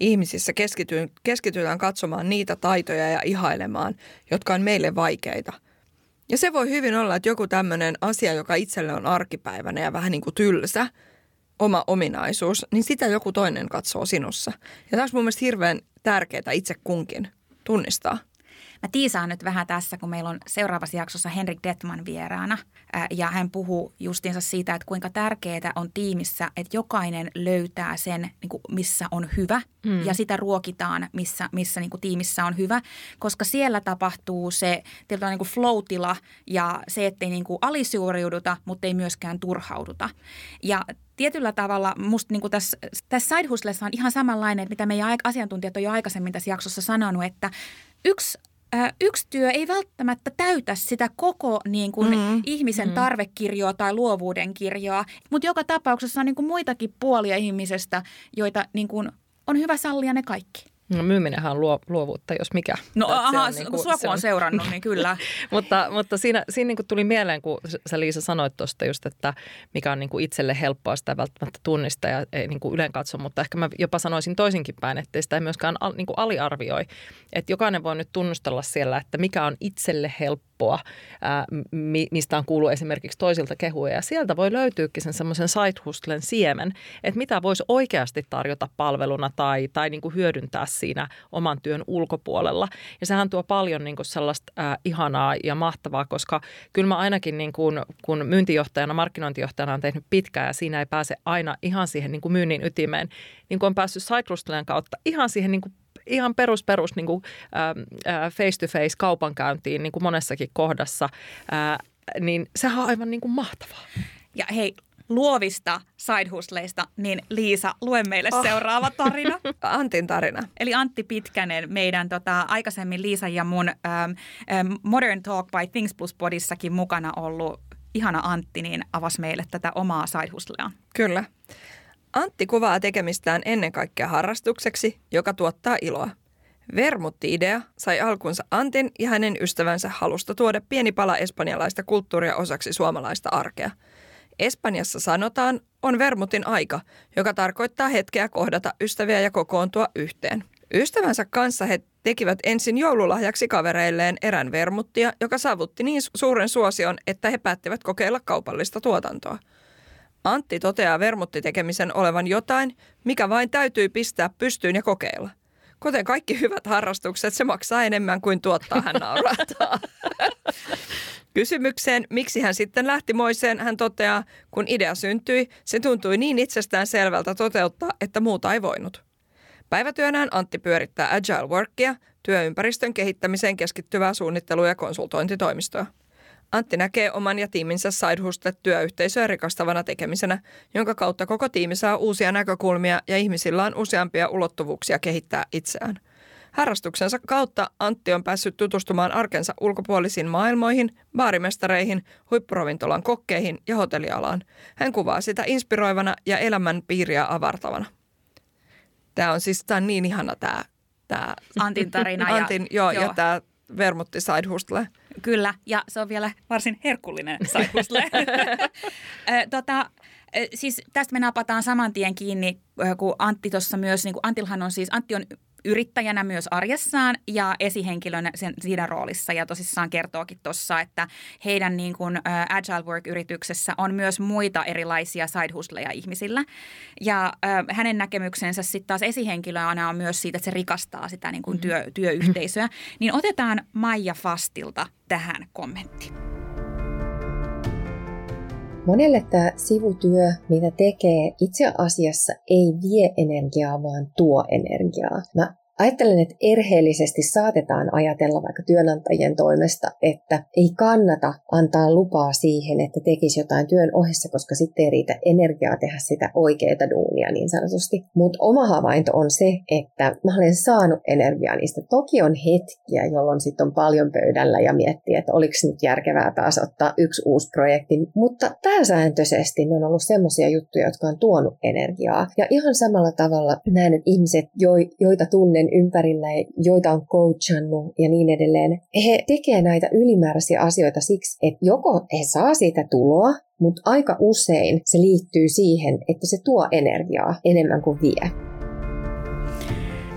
ihmisissä keskitytään, keskitytään katsomaan niitä taitoja ja ihailemaan, jotka on meille vaikeita. Ja se voi hyvin olla, että joku tämmöinen asia, joka itselle on arkipäivänä ja vähän niin kuin tylsä, oma ominaisuus, niin sitä joku toinen katsoo sinussa. Ja tämä on mun mielestä hirveän tärkeää itse kunkin tunnistaa. Mä tiisaan nyt vähän tässä, kun meillä on seuraavassa jaksossa Henrik Detman vieraana. Ja hän puhuu justiinsa siitä, että kuinka tärkeää on tiimissä, että jokainen löytää sen, niin kuin missä on hyvä. Mm. Ja sitä ruokitaan, missä, missä niin kuin tiimissä on hyvä. Koska siellä tapahtuu se niin kuin flow-tila ja se, ettei niin kuin alisuoriuduta, mutta ei myöskään turhauduta. Ja tietyllä tavalla musta niin tässä, tässä side on ihan samanlainen, että mitä meidän asiantuntijat on jo aikaisemmin tässä jaksossa sanonut, että yksi yksi työ ei välttämättä täytä sitä koko niin kuin, mm. ihmisen mm. tarvekirjoa tai luovuuden kirjoa, mutta joka tapauksessa on niin kuin, muitakin puolia ihmisestä, joita niin kuin, on hyvä sallia ne kaikki. No myyminenhän on luo, luovuutta, jos mikä. No aha, on, niin kuin, sua kun on seurannut, niin kyllä. mutta mutta siinä, siinä niin kuin tuli mieleen, kun sä Liisa sanoit tuosta just, että mikä on niin kuin itselle helppoa sitä välttämättä tunnistaa ja ei niin kuin ylen katso, mutta ehkä mä jopa sanoisin toisinkin päin, että sitä ei myöskään al, niin kuin aliarvioi. Että jokainen voi nyt tunnustella siellä, että mikä on itselle helppoa helppoa, ää, mistä on kuullut esimerkiksi toisilta kehuja. Ja sieltä voi löytyykin sen semmoisen side siemen, että mitä voisi oikeasti tarjota palveluna tai, tai niin kuin hyödyntää siinä oman työn ulkopuolella. Ja sehän tuo paljon niin kuin sellaista ää, ihanaa ja mahtavaa, koska kyllä mä ainakin niin kuin, kun myyntijohtajana, markkinointijohtajana on tehnyt pitkään ja siinä ei pääse aina ihan siihen niin kuin myynnin ytimeen, niin kuin on päässyt side kautta ihan siihen niin kuin ihan perus, perus niin kuin, äh, face-to-face kaupankäyntiin niin kuin monessakin kohdassa, äh, niin sehän on aivan niin kuin mahtavaa. Ja hei, luovista sidehustleista, niin Liisa, lue meille oh. seuraava tarina. Antin tarina. Eli Antti Pitkänen, meidän tota, aikaisemmin Liisa ja mun ähm, Modern Talk by Things Plus Podissakin mukana ollut ihana Antti, niin avasi meille tätä omaa sidehustlea. Kyllä. Antti kuvaa tekemistään ennen kaikkea harrastukseksi, joka tuottaa iloa. Vermutti-idea sai alkunsa Antin ja hänen ystävänsä halusta tuoda pieni pala espanjalaista kulttuuria osaksi suomalaista arkea. Espanjassa sanotaan, on vermutin aika, joka tarkoittaa hetkeä kohdata ystäviä ja kokoontua yhteen. Ystävänsä kanssa he tekivät ensin joululahjaksi kavereilleen erän vermuttia, joka saavutti niin suuren suosion, että he päättivät kokeilla kaupallista tuotantoa – Antti toteaa vermuttitekemisen olevan jotain, mikä vain täytyy pistää pystyyn ja kokeilla. Kuten kaikki hyvät harrastukset, se maksaa enemmän kuin tuottaa, hän naurattaa. Kysymykseen, miksi hän sitten lähti moiseen, hän toteaa, kun idea syntyi, se tuntui niin itsestään selvältä toteuttaa, että muuta ei voinut. Päivätyönään Antti pyörittää Agile Workia, työympäristön kehittämiseen keskittyvää suunnittelu- ja konsultointitoimistoa. Antti näkee oman ja tiiminsä side työyhteisöä rikastavana tekemisenä, jonka kautta koko tiimi saa uusia näkökulmia ja ihmisillä on useampia ulottuvuuksia kehittää itseään. Harrastuksensa kautta Antti on päässyt tutustumaan arkensa ulkopuolisiin maailmoihin, baarimestareihin, huippurovintolan kokkeihin ja hotellialaan. Hän kuvaa sitä inspiroivana ja elämän piiriä avartavana. Tämä on siis tämä on niin ihana tämä, tämä Antin tarina. Antin, ja, joo, joo. ja tämä vermutti side hustle. Kyllä, ja se on vielä varsin herkullinen side hustle. tota, siis tästä me napataan saman tien kiinni, kun Antti tuossa myös, niin kuin Antilhan on siis, Antti on yrittäjänä myös arjessaan ja esihenkilönä sen, siinä roolissa. Ja tosissaan kertookin tuossa, että heidän niin kuin, Agile Work-yrityksessä on myös muita erilaisia side ihmisillä. Ja uh, hänen näkemyksensä sitten taas esihenkilönä on myös siitä, että se rikastaa sitä niin kuin mm-hmm. työ, työyhteisöä. Niin otetaan Maija Fastilta tähän kommentti. Monelle tämä sivutyö, mitä tekee, itse asiassa ei vie energiaa, vaan tuo energiaa. Mä Ajattelen, että erheellisesti saatetaan ajatella vaikka työnantajien toimesta, että ei kannata antaa lupaa siihen, että tekisi jotain työn ohessa, koska sitten ei riitä energiaa tehdä sitä oikeaa duunia niin sanotusti. Mutta oma havainto on se, että mä olen saanut energiaa niistä. Toki on hetkiä, jolloin sitten on paljon pöydällä ja miettii, että oliko nyt järkevää taas ottaa yksi uusi projekti. Mutta pääsääntöisesti ne on ollut semmoisia juttuja, jotka on tuonut energiaa. Ja ihan samalla tavalla näen, että ihmiset, joita tunnen ympärillä, joita on coachannut ja niin edelleen, he tekevät näitä ylimääräisiä asioita siksi, että joko he saa siitä tuloa, mutta aika usein se liittyy siihen, että se tuo energiaa enemmän kuin vie.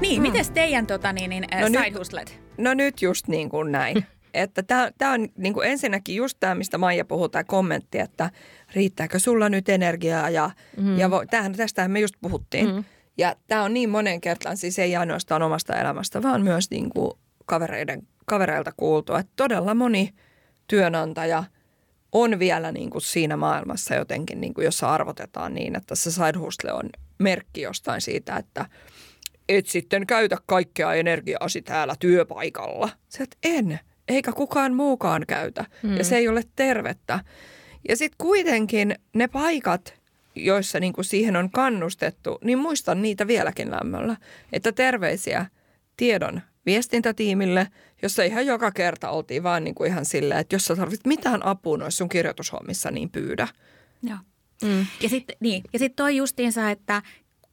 Niin, hmm. miten teidän tota, niin, niin, no side hustlet? No nyt just niin kuin näin. että tämä on niin kuin ensinnäkin just tämä, mistä Maija puhuu, tämä kommentti, että riittääkö sulla nyt energiaa ja, mm. ja vo, tämähän, tästähän me just puhuttiin. Mm. Ja tämä on niin monen kertaan, siis ei ainoastaan omasta elämästä, vaan myös niin kuin kavereiden, kavereilta kuultu, että todella moni työnantaja on vielä niin kuin siinä maailmassa jotenkin, niin kuin jossa arvotetaan niin, että se side hustle on merkki jostain siitä, että et sitten käytä kaikkea energiaasi täällä työpaikalla. Se, että en, eikä kukaan muukaan käytä. Mm. Ja se ei ole tervettä. Ja sitten kuitenkin ne paikat, joissa niin kuin siihen on kannustettu, niin muistan niitä vieläkin lämmöllä. Että terveisiä tiedon viestintätiimille, jossa ihan joka kerta oltiin vaan niin kuin ihan silleen, että jos sä tarvitset mitään apua noissa sun kirjoitushommissa, niin pyydä. Joo. Mm. Ja sitten niin, ja sit toi justiinsa, että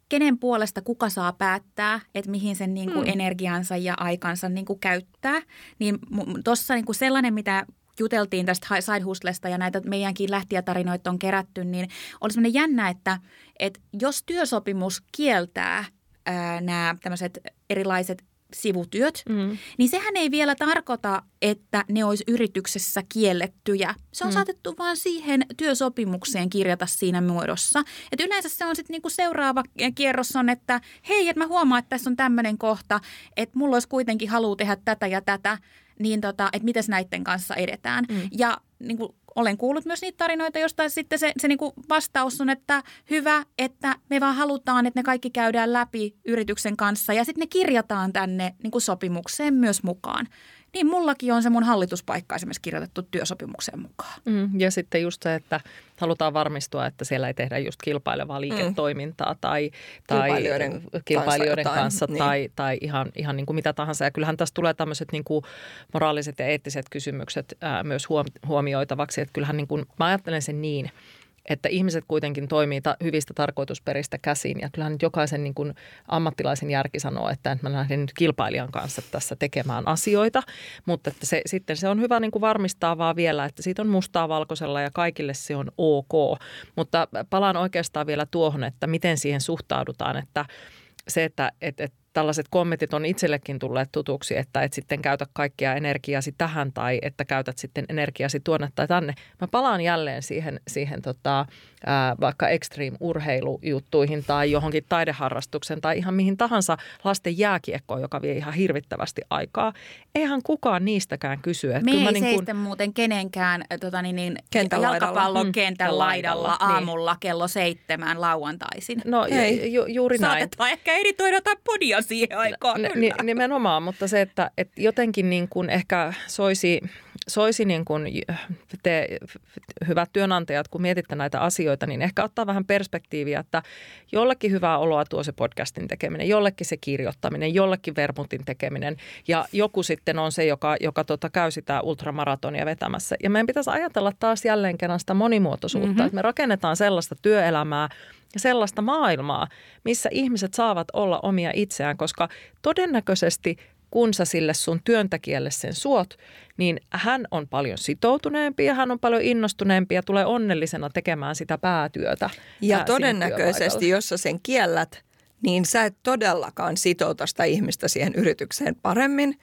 kenen puolesta kuka saa päättää, että mihin sen niin kuin mm. energiansa ja aikansa niin kuin käyttää. Niin tuossa niin kuin sellainen, mitä juteltiin tästä side hustlesta ja näitä meidänkin lähtijätarinoita on kerätty, niin oli semmoinen jännä, että, että jos työsopimus kieltää ää, nämä tämmöiset erilaiset sivutyöt, mm. niin sehän ei vielä tarkoita, että ne olisi yrityksessä kiellettyjä. Se on mm. saatettu vaan siihen työsopimukseen kirjata siinä muodossa. Et yleensä se on sitten niinku seuraava kierros on, että hei, että mä huomaan, että tässä on tämmöinen kohta, että mulla olisi kuitenkin halu tehdä tätä ja tätä niin tota, että miten näiden kanssa edetään. Mm. Ja niin kuin olen kuullut myös niitä tarinoita, joista sitten se, se niin kuin vastaus on, että hyvä, että me vaan halutaan, että ne kaikki käydään läpi yrityksen kanssa ja sitten ne kirjataan tänne niin kuin sopimukseen myös mukaan niin mullakin on se mun hallituspaikka esimerkiksi kirjoitettu työsopimuksen mukaan. Mm, ja sitten just se, että halutaan varmistua, että siellä ei tehdä just kilpailevaa mm. liiketoimintaa mm. tai, tai kilpailijoiden, kilpailijoiden kanssa, kanssa niin. tai, tai ihan, ihan niin kuin mitä tahansa. Ja kyllähän tässä tulee tämmöiset niin kuin moraaliset ja eettiset kysymykset ää, myös huomioitavaksi. Että kyllähän niin kuin, mä ajattelen sen niin – että ihmiset kuitenkin toimii ta- hyvistä tarkoitusperistä käsin. Ja kyllähän nyt jokaisen niin kuin ammattilaisen järki sanoo, että mä lähden nyt kilpailijan kanssa tässä tekemään asioita. Mutta että se, sitten se on hyvä niin kuin varmistaa vaan vielä, että siitä on mustaa valkoisella ja kaikille se on ok. Mutta palaan oikeastaan vielä tuohon, että miten siihen suhtaudutaan, että se, että et, et tällaiset kommentit on itsellekin tulleet tutuksi, että et sitten käytä kaikkia energiasi tähän tai että käytät sitten energiasi tuonne tai tänne. Mä palaan jälleen siihen, siihen tota, ää, vaikka extreme-urheilujuttuihin tai johonkin taideharrastuksen tai ihan mihin tahansa lasten jääkiekkoon, joka vie ihan hirvittävästi aikaa. Eihän kukaan niistäkään kysy. Että Me ei niin kun... muuten kenenkään tota niin, niin, kentän jalkapallon mm, kentän laidalla, laidalla niin. aamulla niin. kello seitsemän lauantaisin. No ei. Ju, juuri näin. Saatetaan ehkä editoida jotain podia siihen aikaan. N- nimenomaan, mutta se, että, että jotenkin niin kuin ehkä soisi, soisi niin kuin te hyvät työnantajat, kun mietitte näitä asioita, niin ehkä ottaa vähän perspektiiviä, että jollekin hyvää oloa tuo se podcastin tekeminen, jollekin se kirjoittaminen, jollekin vermutin tekeminen ja joku sitten on se, joka, joka tota käy sitä ultramaratonia vetämässä. Ja meidän pitäisi ajatella taas jälleen kerran sitä monimuotoisuutta, mm-hmm. että me rakennetaan sellaista työelämää, ja sellaista maailmaa, missä ihmiset saavat olla omia itseään, koska todennäköisesti kun sä sille sun työntekijälle sen suot, niin hän on paljon sitoutuneempi ja hän on paljon innostuneempi ja tulee onnellisena tekemään sitä päätyötä. Ja todennäköisesti, jos sä sen kiellät, niin sä et todellakaan sitouta sitä ihmistä siihen yritykseen paremmin,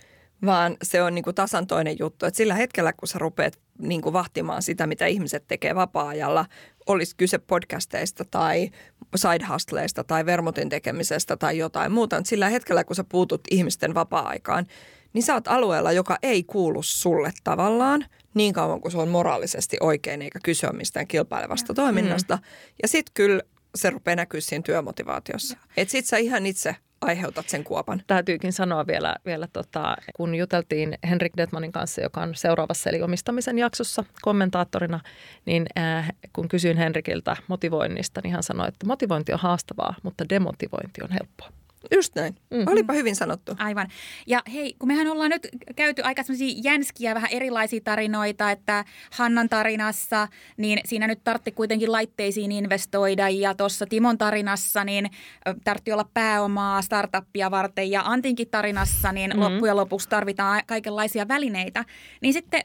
vaan se on niin kuin tasan toinen juttu. Että sillä hetkellä, kun sä rupeat niin kuin vahtimaan sitä, mitä ihmiset tekee vapaa-ajalla, olisi kyse podcasteista tai side hustleista tai vermutin tekemisestä tai jotain muuta. Sillä hetkellä, kun sä puutut ihmisten vapaa-aikaan, niin sä oot alueella, joka ei kuulu sulle tavallaan, niin kauan kuin se on moraalisesti oikein eikä kysyä mistään kilpailevasta toiminnasta. Mm. Ja sitten kyllä se rupeaa näkyä siinä työmotivaatiossa. Että sit sä ihan itse aiheutat sen kuopan. Täytyykin sanoa vielä, vielä tota, kun juteltiin Henrik Detmanin kanssa, joka on seuraavassa eli omistamisen jaksossa kommentaattorina, niin äh, kun kysyin Henrikiltä motivoinnista, niin hän sanoi, että motivointi on haastavaa, mutta demotivointi on helppoa. Just näin. Mm-hmm. Olipa hyvin sanottu. Aivan. Ja hei, kun mehän ollaan nyt käyty aika sellaisia jänskiä, vähän erilaisia tarinoita, että Hannan tarinassa, niin siinä nyt tartti kuitenkin laitteisiin investoida ja tuossa Timon tarinassa, niin tartti olla pääomaa startuppia varten ja Antinkin tarinassa, niin mm-hmm. loppujen lopuksi tarvitaan kaikenlaisia välineitä. Niin sitten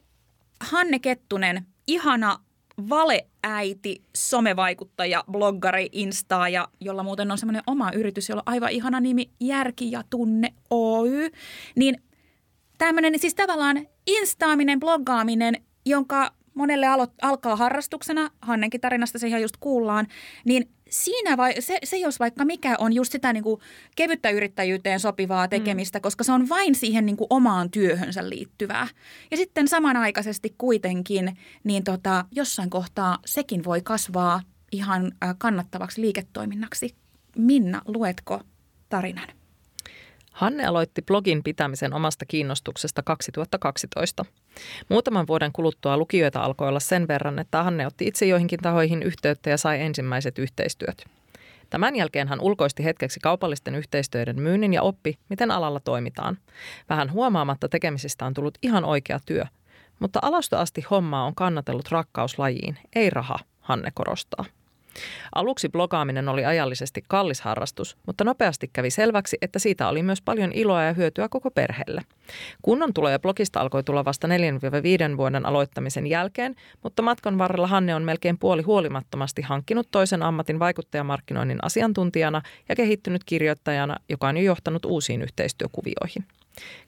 Hanne Kettunen, ihana valeäiti, somevaikuttaja, bloggari, instaaja, jolla muuten on semmoinen oma yritys, jolla on aivan ihana nimi Järki ja Tunne Oy. Niin tämmöinen siis tavallaan instaaminen, bloggaaminen, jonka monelle alo- alkaa harrastuksena, Hannenkin tarinasta se ihan just kuullaan, niin siinä vai, se, se jos vaikka mikä on just sitä niin kuin kevyttä yrittäjyyteen sopivaa tekemistä, mm. koska se on vain siihen niin kuin omaan työhönsä liittyvää. Ja sitten samanaikaisesti kuitenkin, niin tota, jossain kohtaa sekin voi kasvaa ihan kannattavaksi liiketoiminnaksi. Minna, luetko tarinan? Hanne aloitti blogin pitämisen omasta kiinnostuksesta 2012. Muutaman vuoden kuluttua lukijoita alkoi olla sen verran, että Hanne otti itse joihinkin tahoihin yhteyttä ja sai ensimmäiset yhteistyöt. Tämän jälkeen hän ulkoisti hetkeksi kaupallisten yhteistyöiden myynnin ja oppi, miten alalla toimitaan. Vähän huomaamatta tekemisistä on tullut ihan oikea työ, mutta alusta asti hommaa on kannatellut rakkauslajiin, ei raha, Hanne korostaa. Aluksi blogaaminen oli ajallisesti kallis harrastus, mutta nopeasti kävi selväksi, että siitä oli myös paljon iloa ja hyötyä koko perheelle. Kunnon tuloja blogista alkoi tulla vasta 4-5 vuoden aloittamisen jälkeen, mutta matkan varrella Hanne on melkein puoli huolimattomasti hankkinut toisen ammatin vaikuttajamarkkinoinnin asiantuntijana ja kehittynyt kirjoittajana, joka on jo johtanut uusiin yhteistyökuvioihin.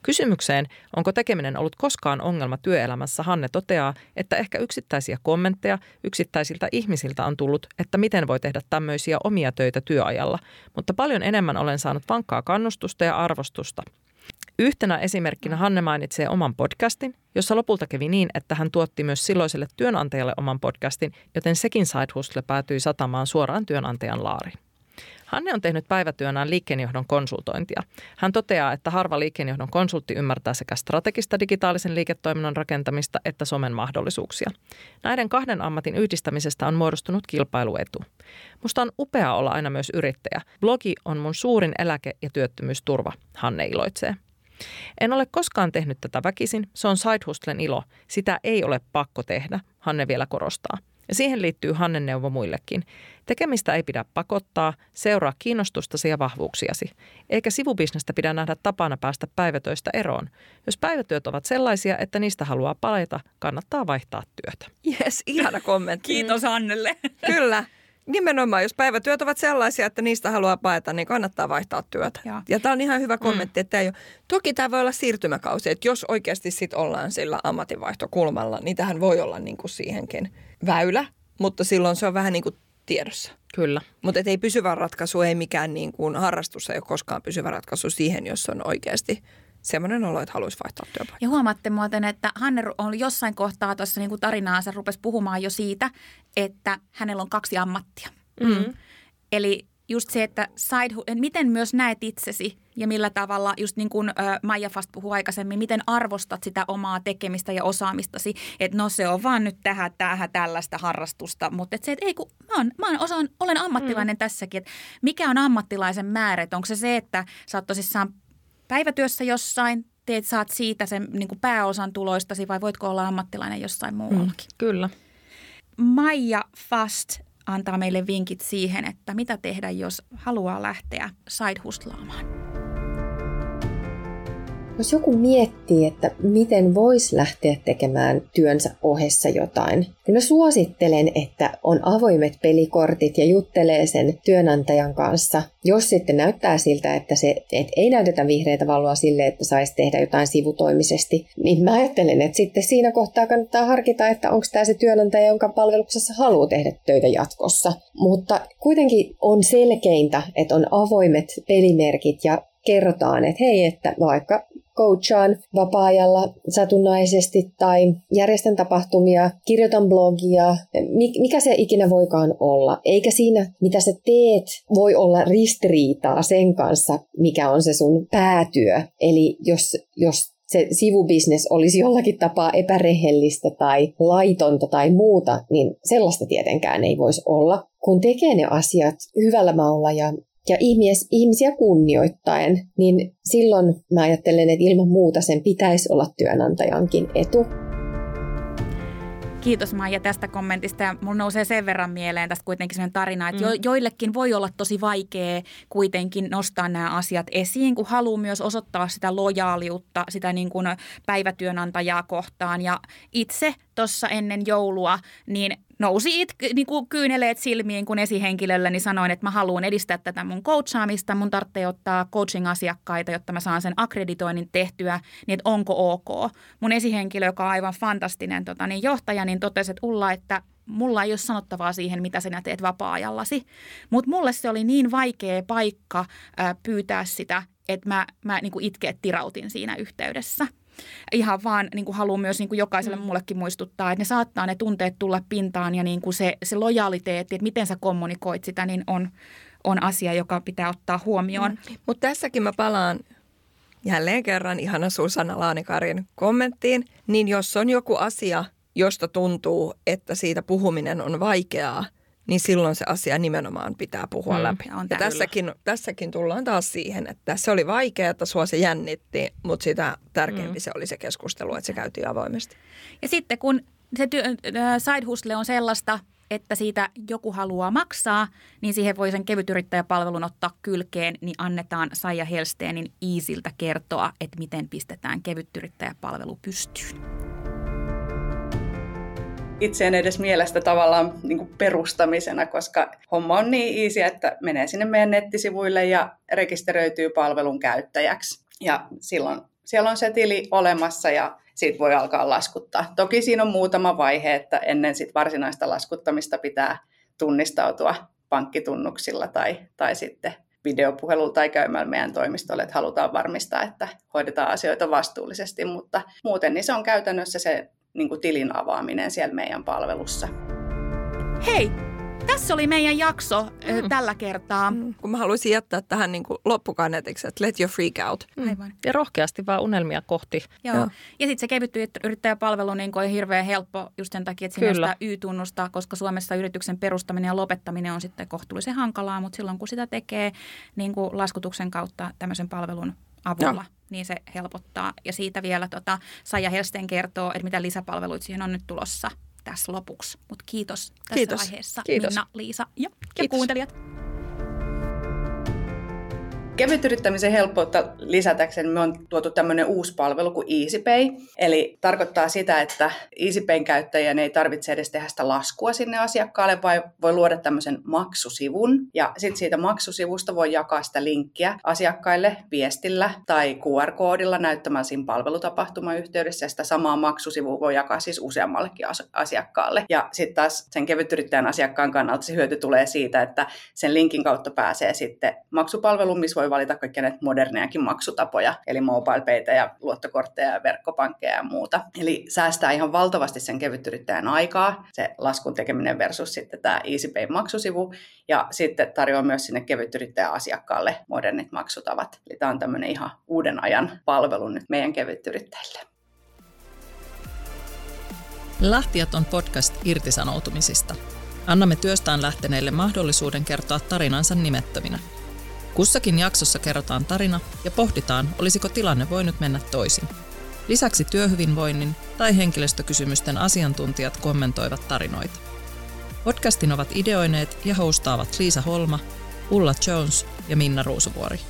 Kysymykseen, onko tekeminen ollut koskaan ongelma työelämässä, Hanne toteaa, että ehkä yksittäisiä kommentteja yksittäisiltä ihmisiltä on tullut, että miten voi tehdä tämmöisiä omia töitä työajalla, mutta paljon enemmän olen saanut vankkaa kannustusta ja arvostusta. Yhtenä esimerkkinä Hanne mainitsee oman podcastin, jossa lopulta kävi niin, että hän tuotti myös silloiselle työnantajalle oman podcastin, joten sekin Side Hustle päätyi satamaan suoraan työnantajan laariin. Hanne on tehnyt päivätyönään liikkeenjohdon konsultointia. Hän toteaa, että harva liikkeenjohdon konsultti ymmärtää sekä strategista digitaalisen liiketoiminnan rakentamista että somen mahdollisuuksia. Näiden kahden ammatin yhdistämisestä on muodostunut kilpailuetu. Musta on upea olla aina myös yrittäjä. Blogi on mun suurin eläke- ja työttömyysturva, Hanne iloitsee. En ole koskaan tehnyt tätä väkisin, se on side ilo. Sitä ei ole pakko tehdä, Hanne vielä korostaa. Ja siihen liittyy Hannen neuvo muillekin. Tekemistä ei pidä pakottaa, seuraa kiinnostustasi ja vahvuuksiasi. Eikä sivubisnestä pidä nähdä tapana päästä päivätöistä eroon. Jos päivätyöt ovat sellaisia, että niistä haluaa paleta, kannattaa vaihtaa työtä. Jes, ihana kommentti. Kiitos Hannelle. Kyllä. Nimenomaan, jos päivätyöt ovat sellaisia, että niistä haluaa paeta, niin kannattaa vaihtaa työtä. Ja, ja tämä on ihan hyvä kommentti, mm. että ei ole. Toki tämä voi olla siirtymäkausi, että jos oikeasti sit ollaan sillä ammatinvaihtokulmalla, niin tähän voi olla niin kuin siihenkin väylä, mutta silloin se on vähän niin kuin tiedossa. Kyllä. Mutta ei pysyvä ratkaisu, ei mikään niin kuin harrastus, ei ole koskaan pysyvä ratkaisu siihen, jos on oikeasti semmoinen olo, että haluaisi vaihtaa työpaikkaa. Ja huomaatte muuten, että Hanne on jossain kohtaa tuossa niin tarinaansa rupesi puhumaan jo siitä, että hänellä on kaksi ammattia. Mm. Eli just se, että side, miten myös näet itsesi ja millä tavalla, just niin kuin Maija Fast puhui aikaisemmin, miten arvostat sitä omaa tekemistä ja osaamistasi, että no se on vaan nyt tähän, tähän tällaista harrastusta, mutta että se, että ei kun mä, oon, mä oon osaan, olen ammattilainen mm. tässäkin, että mikä on ammattilaisen määrä, onko se se, että sä oot tosissaan päivätyössä jossain, teet, saat siitä sen niin kuin pääosan tuloistasi vai voitko olla ammattilainen jossain muuallakin? Mm, kyllä. Maija Fast antaa meille vinkit siihen, että mitä tehdä, jos haluaa lähteä side jos joku miettii, että miten voisi lähteä tekemään työnsä ohessa jotain, niin mä suosittelen, että on avoimet pelikortit ja juttelee sen työnantajan kanssa. Jos sitten näyttää siltä, että se et ei näytetä vihreitä valoa sille, että saisi tehdä jotain sivutoimisesti, niin mä ajattelen, että sitten siinä kohtaa kannattaa harkita, että onko tämä se työnantaja, jonka palveluksessa haluaa tehdä töitä jatkossa. Mutta kuitenkin on selkeintä, että on avoimet pelimerkit ja kerrotaan, että hei, että vaikka coachaan vapaa-ajalla satunnaisesti tai järjestän tapahtumia, kirjoitan blogia, mikä se ikinä voikaan olla. Eikä siinä, mitä sä teet, voi olla ristiriitaa sen kanssa, mikä on se sun päätyö. Eli jos, jos se sivubisnes olisi jollakin tapaa epärehellistä tai laitonta tai muuta, niin sellaista tietenkään ei voisi olla. Kun tekee ne asiat hyvällä maulla ja ja ihmis, ihmisiä kunnioittaen, niin silloin mä ajattelen, että ilman muuta sen pitäisi olla työnantajankin etu. Kiitos Maija tästä kommentista ja mulla nousee sen verran mieleen tästä kuitenkin sellainen tarina, että jo, mm. joillekin voi olla tosi vaikea kuitenkin nostaa nämä asiat esiin, kun haluaa myös osoittaa sitä lojaaliutta, sitä niin kuin päivätyönantajaa kohtaan ja itse tuossa ennen joulua, niin nousi it, niin kuin kyyneleet silmiin, kun esihenkilöllä niin sanoin, että mä haluan edistää tätä mun coachaamista. Mun tarvitsee ottaa coaching-asiakkaita, jotta mä saan sen akkreditoinnin tehtyä, niin että onko ok. Mun esihenkilö, joka on aivan fantastinen tota, niin johtaja, niin totesi, että Ulla, että mulla ei ole sanottavaa siihen, mitä sinä teet vapaa-ajallasi. Mutta mulle se oli niin vaikea paikka ää, pyytää sitä, että mä, mä niin itkeet tirautin siinä yhteydessä – ihan vaan niin kuin haluan myös niin kuin jokaiselle mm. mullekin muistuttaa, että ne saattaa ne tunteet tulla pintaan ja niin kuin se, se lojaliteetti, että miten sä kommunikoit sitä, niin on, on asia, joka pitää ottaa huomioon. Mm. Mutta tässäkin mä palaan jälleen kerran ihana Susanna Laanikarin kommenttiin, niin jos on joku asia, josta tuntuu, että siitä puhuminen on vaikeaa, niin silloin se asia nimenomaan pitää puhua mm, läpi. On ja tässäkin, tässäkin tullaan taas siihen, että se oli vaikeaa, että sua se jännitti, mutta sitä tärkeämpi mm. se oli se keskustelu, että se käytiin avoimesti. Ja sitten kun se työ, äh, side hustle on sellaista, että siitä joku haluaa maksaa, niin siihen voi sen kevytyrittäjäpalvelun ottaa kylkeen, niin annetaan Saija Helsteenin Iisiltä kertoa, että miten pistetään kevytyrittäjäpalvelu pystyyn itse en edes mielestä tavallaan niin kuin perustamisena, koska homma on niin easy, että menee sinne meidän nettisivuille ja rekisteröityy palvelun käyttäjäksi. Ja silloin siellä on se tili olemassa ja siitä voi alkaa laskuttaa. Toki siinä on muutama vaihe, että ennen sit varsinaista laskuttamista pitää tunnistautua pankkitunnuksilla tai, tai sitten videopuhelulla tai käymällä meidän toimistolle, että halutaan varmistaa, että hoidetaan asioita vastuullisesti, mutta muuten niin se on käytännössä se niin kuin tilin avaaminen siellä meidän palvelussa. Hei, tässä oli meidän jakso mm. tällä kertaa. Mm. Kun mä haluaisin jättää tähän niin kuin loppukanetiksi, että let your freak out. Mm. Aivan. Ja rohkeasti vaan unelmia kohti. Joo. Joo. Ja sitten se kevytty yrittäjäpalvelu niin on hirveän helppo just sen takia, että siinä sitä Y-tunnusta, koska Suomessa yrityksen perustaminen ja lopettaminen on sitten kohtuullisen hankalaa, mutta silloin kun sitä tekee niin kuin laskutuksen kautta tämmöisen palvelun avulla, Joo. Niin se helpottaa. Ja siitä vielä tota, Saija Helsten kertoo, että mitä lisäpalveluita siihen on nyt tulossa tässä lopuksi. Mutta kiitos tässä kiitos. vaiheessa kiitos. Minna, Liisa ja, ja kuuntelijat. Kevytyrittämisen helppoutta lisätäkseen me on tuotu tämmöinen uusi palvelu kuin EasyPay. Eli tarkoittaa sitä, että EasyPayn käyttäjien ei tarvitse edes tehdä sitä laskua sinne asiakkaalle, vaan voi luoda tämmöisen maksusivun. Ja sitten siitä maksusivusta voi jakaa sitä linkkiä asiakkaille viestillä tai QR-koodilla näyttämällä siinä palvelutapahtuman yhteydessä. Ja sitä samaa maksusivua voi jakaa siis useammallekin asiakkaalle. Ja sitten taas sen kevytyrittäjän asiakkaan kannalta se hyöty tulee siitä, että sen linkin kautta pääsee sitten maksupalveluun, missä voi voi valita kaikkia näitä modernejakin maksutapoja, eli mobilepaytä ja luottokortteja ja verkkopankkeja ja muuta. Eli säästää ihan valtavasti sen kevytyrittäjän aikaa, se laskun tekeminen versus sitten tämä EasyPay maksusivu, ja sitten tarjoaa myös sinne kevytyrittäjän asiakkaalle modernit maksutavat. Eli tämä on tämmöinen ihan uuden ajan palvelu nyt meidän kevytyrittäjille. Lahtiat on podcast irtisanoutumisista. Annamme työstään lähteneille mahdollisuuden kertoa tarinansa nimettöminä – Kussakin jaksossa kerrotaan tarina ja pohditaan, olisiko tilanne voinut mennä toisin. Lisäksi työhyvinvoinnin tai henkilöstökysymysten asiantuntijat kommentoivat tarinoita. Podcastin ovat ideoineet ja hostaavat Liisa Holma, Ulla Jones ja Minna Ruusuvuori.